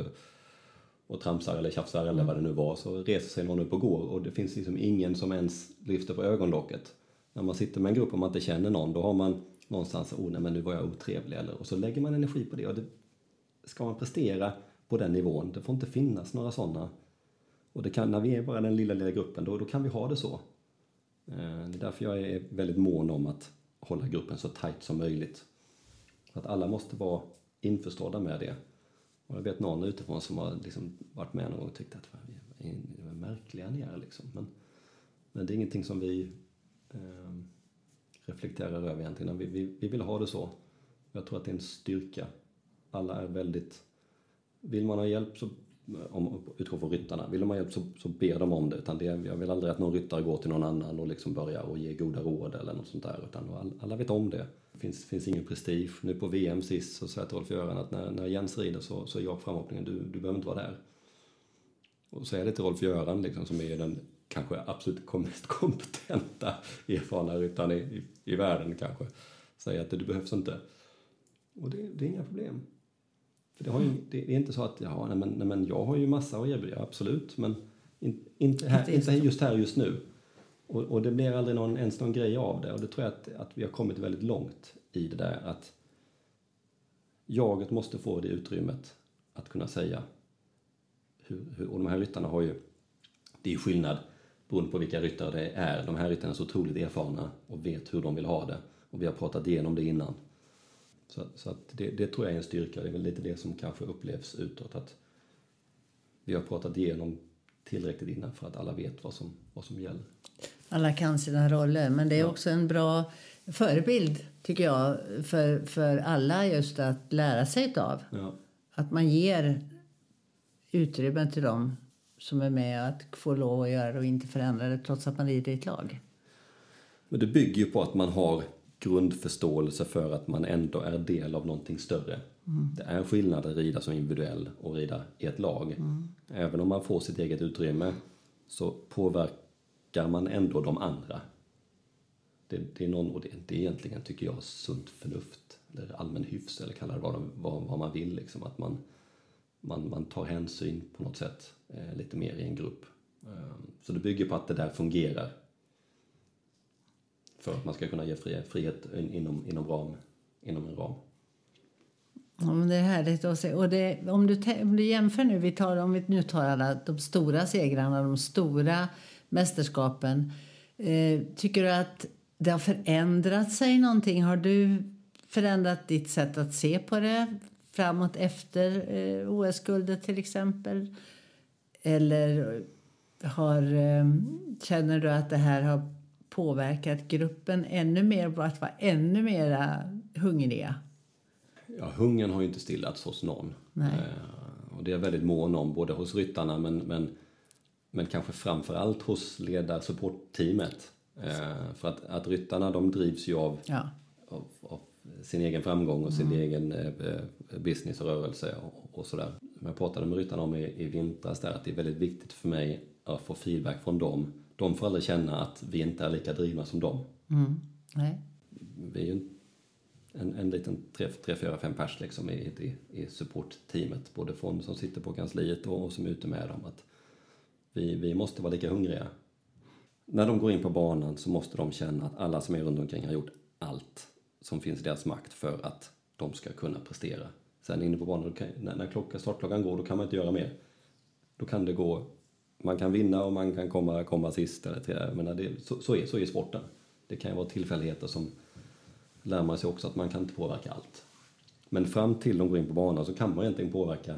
och tramsar eller tjafsar eller vad det nu var så reser sig någon upp och går och det finns liksom ingen som ens lyfter på ögonlocket. När man sitter med en grupp och man inte känner någon då har man någonstans, oh nej men nu var jag otrevlig eller och så lägger man energi på det och det, ska man prestera på den nivån. Det får inte finnas några sådana. Och det kan, när vi är bara den lilla, lilla gruppen, då, då kan vi ha det så. Eh, det är därför jag är väldigt mån om att hålla gruppen så tajt som möjligt. Att alla måste vara införstådda med det. Och jag vet någon utifrån som har liksom varit med någon gång och tyckt att vi är märkliga ni är liksom. Men, men det är ingenting som vi eh, reflekterar över egentligen. Vi, vi, vi vill ha det så. Jag tror att det är en styrka. Alla är väldigt vill man ha hjälp så om, utgår från ryttarna. Vill de ha hjälp så, så ber de om det. Utan det, jag vill aldrig att någon ryttare går till någon annan och liksom börjar och ge goda råd eller något sånt där. Utan all, alla vet om det. Det finns, finns ingen prestige. Nu på VM sist så sa jag till Rolf-Göran att när, när Jens rider så, så är jag framhoppningen, du, du behöver inte vara där. Och säga det till Rolf-Göran liksom, som är den kanske absolut mest kompetenta erfarna ryttaren i, i, i världen kanske. Säga att det, du behövs inte. Och det, det är inga problem. För det, ju, det är inte så att ja, nej, men, nej, men jag har ju massa att erbjuda, absolut, men in, inte, här, inte just här just nu. Och, och, det blir aldrig någon, ens någon grej av det och det tror jag att, att vi har kommit väldigt långt i det där att jaget måste få det utrymmet att kunna säga hur, hur, och de här ryttarna har ju, det är skillnad beroende på vilka ryttare det är. De här ryttarna är så otroligt erfarna och vet hur de vill ha det och vi har pratat igenom det innan. Så, så att det, det, tror jag är en styrka. Det är väl lite det som kanske upplevs utåt. Att vi har pratat igenom tillräckligt innan för att alla vet vad som, vad som gäller. Alla kan sina roller, men det är ja. också en bra förebild tycker jag för, för alla just att lära sig av. Ja. Att man ger utrymme till dem som är med att få lov att göra det och inte förändra det trots att man rider i ett lag. Men det bygger ju på att man har grundförståelse för att man ändå är del av någonting större. Mm. Det är skillnad att rida som individuell och rida i ett lag. Mm. Även om man får sitt eget utrymme så påverkar man ändå de andra. Det, det, är någon, och det, det är egentligen, tycker jag, sunt förnuft. Eller allmän hyfs, eller kalla det vad, vad, vad man vill. Liksom. Att man, man, man tar hänsyn på något sätt eh, lite mer i en grupp. Eh, så det bygger på att det där fungerar. För att man ska kunna ge frihet, frihet inom, inom, ram, inom en ram. Ja, men det är härligt att se. Och det, om, du, om du jämför nu, vi tar, om vi nu tar alla de stora segrarna, de stora mästerskapen. Eh, tycker du att det har förändrat sig någonting? Har du förändrat ditt sätt att se på det framåt efter eh, OS-guldet till exempel? Eller har, eh, känner du att det här har påverkat gruppen ännu mer att vara ännu mer hungriga? Ja, hungern har ju inte stillats hos någon. Nej. Eh, och det är jag väldigt mån om, både hos ryttarna men, men, men kanske framför allt hos ledar supportteamet. Eh, för att, att ryttarna de drivs ju av, ja. av, av sin egen framgång och sin mm. egen eh, business och rörelse och, och sådär. Jag pratade med ryttarna om i, i vintras där att det är väldigt viktigt för mig att få feedback från dem. De får aldrig känna att vi inte är lika drivna som dem. Mm. Nej. Vi är ju en, en liten tre, tre, fyra, fem pers liksom i, i, i supportteamet. Både från som sitter på kansliet och, och som är ute med dem. Att vi, vi måste vara lika hungriga. När de går in på banan så måste de känna att alla som är runt omkring har gjort allt som finns i deras makt för att de ska kunna prestera. Sen inne på banan, när, när klocka, startklockan går, då kan man inte göra mer. Då kan det gå, man kan vinna och man kan komma, komma sist eller till, menar, det, så, så, är, så är sporten. Det kan ju vara tillfälligheter som lär man sig också att man kan inte påverka allt. Men fram till de går in på banan så kan man egentligen påverka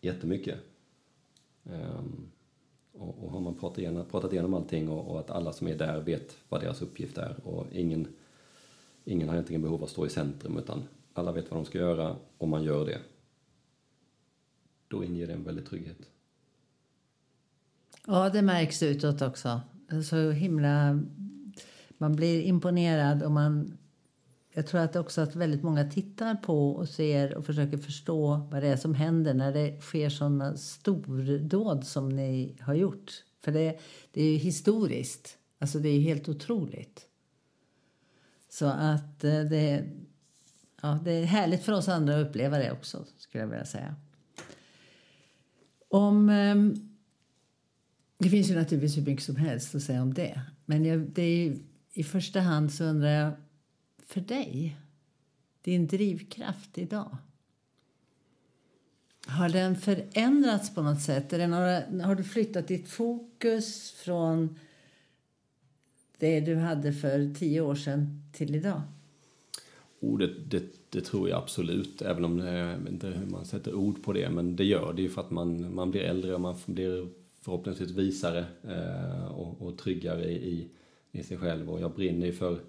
jättemycket. Um, och, och har man pratat igenom, pratat igenom allting och, och, att alla som är där vet vad deras uppgift är och ingen, ingen har egentligen behov av att stå i centrum utan alla vet vad de ska göra och man gör det. Då inger det en väldig trygghet. Ja, det märks utåt också. Så himla... Man blir imponerad och man jag tror att också att väldigt många tittar på och ser och försöker förstå vad det är som händer när det sker såna stordåd som ni har gjort. För det, det är ju historiskt. Alltså det är helt otroligt. Så att eh, det, ja, det är härligt för oss andra att uppleva det också, skulle jag vilja säga. Om... Ehm, det finns ju naturligtvis hur mycket som helst att säga om det. Men jag, det är, i första hand så undrar jag för dig? Din drivkraft idag? Har den förändrats på något sätt? Är några, har du flyttat ditt fokus från det du hade för tio år sedan till idag? Oh, det, det, det tror jag absolut, även om det, inte hur man sätter ord på det. Men det gör det ju för att man, man blir äldre och man blir förhoppningsvis visare eh, och, och tryggare i, i sig själv. Och jag brinner ju för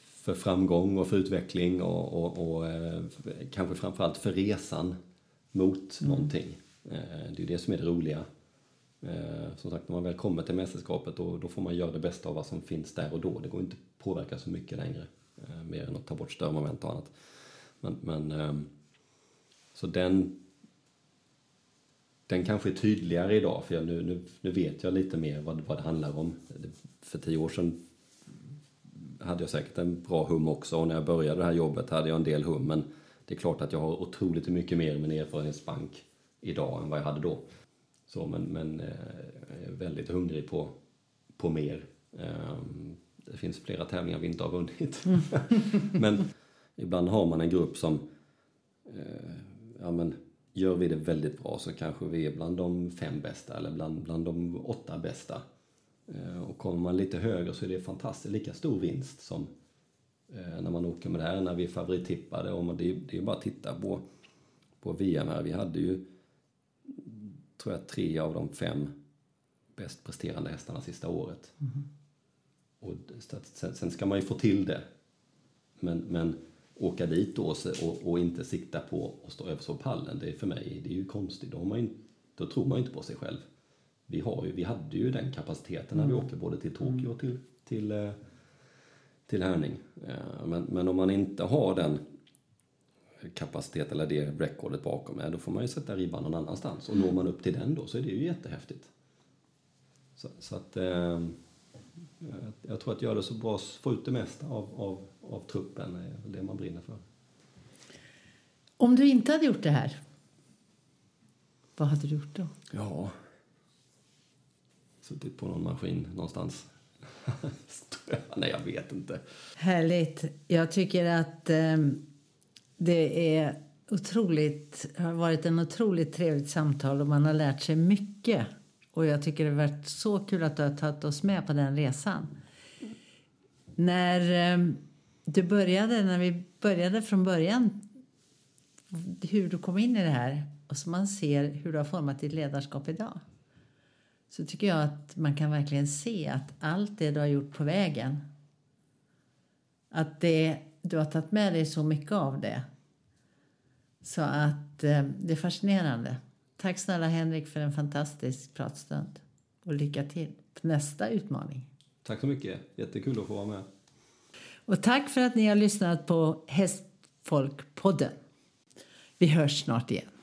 för framgång och för utveckling och, och, och eh, kanske framförallt för resan mot mm. någonting. Eh, det är det som är det roliga. Som sagt, när man väl kommer till mästerskapet då, då får man göra det bästa av vad som finns där och då. Det går inte att påverka så mycket längre, mer än att ta bort störmoment och annat. Men, men ehm, så den den kanske är tydligare idag, för jag, nu, nu, nu vet jag lite mer vad, vad det handlar om. För tio år sedan hade jag säkert en bra hum också och när jag började det här jobbet hade jag en del hum men det är klart att jag har otroligt mycket mer i min erfarenhetsbank idag än vad jag hade då. Så, men, men eh, jag är väldigt hungrig på, på mer. Ehm, det finns flera tävlingar vi inte har vunnit. Mm. <laughs> men ibland har man en grupp som eh, ja, men, gör vi det väldigt bra så kanske vi är bland de fem bästa eller bland, bland de åtta bästa. Eh, och kommer man lite högre så är det fantastiskt lika stor vinst som eh, när man åker med det här, när vi är favorittippade. Och det, är, bara att titta på, på VM här. Vi hade ju, tror jag, tre av de fem bäst presterande hästarna sista året. Mm. Och sen, sen, ska man ju få till det. Men, men åka dit då och, och, inte sikta på att stå överst på pallen, det är för mig det är ju konstigt. Då, man, då tror man ju inte på sig själv vi, har ju, vi hade ju den kapaciteten när vi mm. åker både till Tokyo och till, till, eh, till Härning. Eh, men, men om man inte har den kapacitet eller det recordet bakom, då får man ju sätta ribban någon annanstans. Och når man upp till den då så är det ju jättehäftigt. Så, så att, eh, jag tror att göra det så bra, få ut det mesta av, av, av truppen är det man brinner för. Om du inte hade gjort det här, vad hade du gjort då? Ja, suttit på någon maskin någonstans. <laughs> Nej, jag vet inte. Härligt. Jag tycker att eh, det är otroligt, har varit en otroligt trevligt samtal och man har lärt sig mycket. Och jag tycker det har varit så kul att du har tagit oss med på den resan. När eh, du började, när vi började från början, hur du kom in i det här och så man ser hur du har format ditt ledarskap idag så tycker jag att man kan verkligen se att allt det du har gjort på vägen att det, du har tagit med dig så mycket av det. Så att eh, det är fascinerande. Tack snälla Henrik för en fantastisk pratstund. Och lycka till på nästa utmaning. Tack så mycket. Jättekul att få vara med. Och tack för att ni har lyssnat på Hästfolkpodden. Vi hörs snart igen.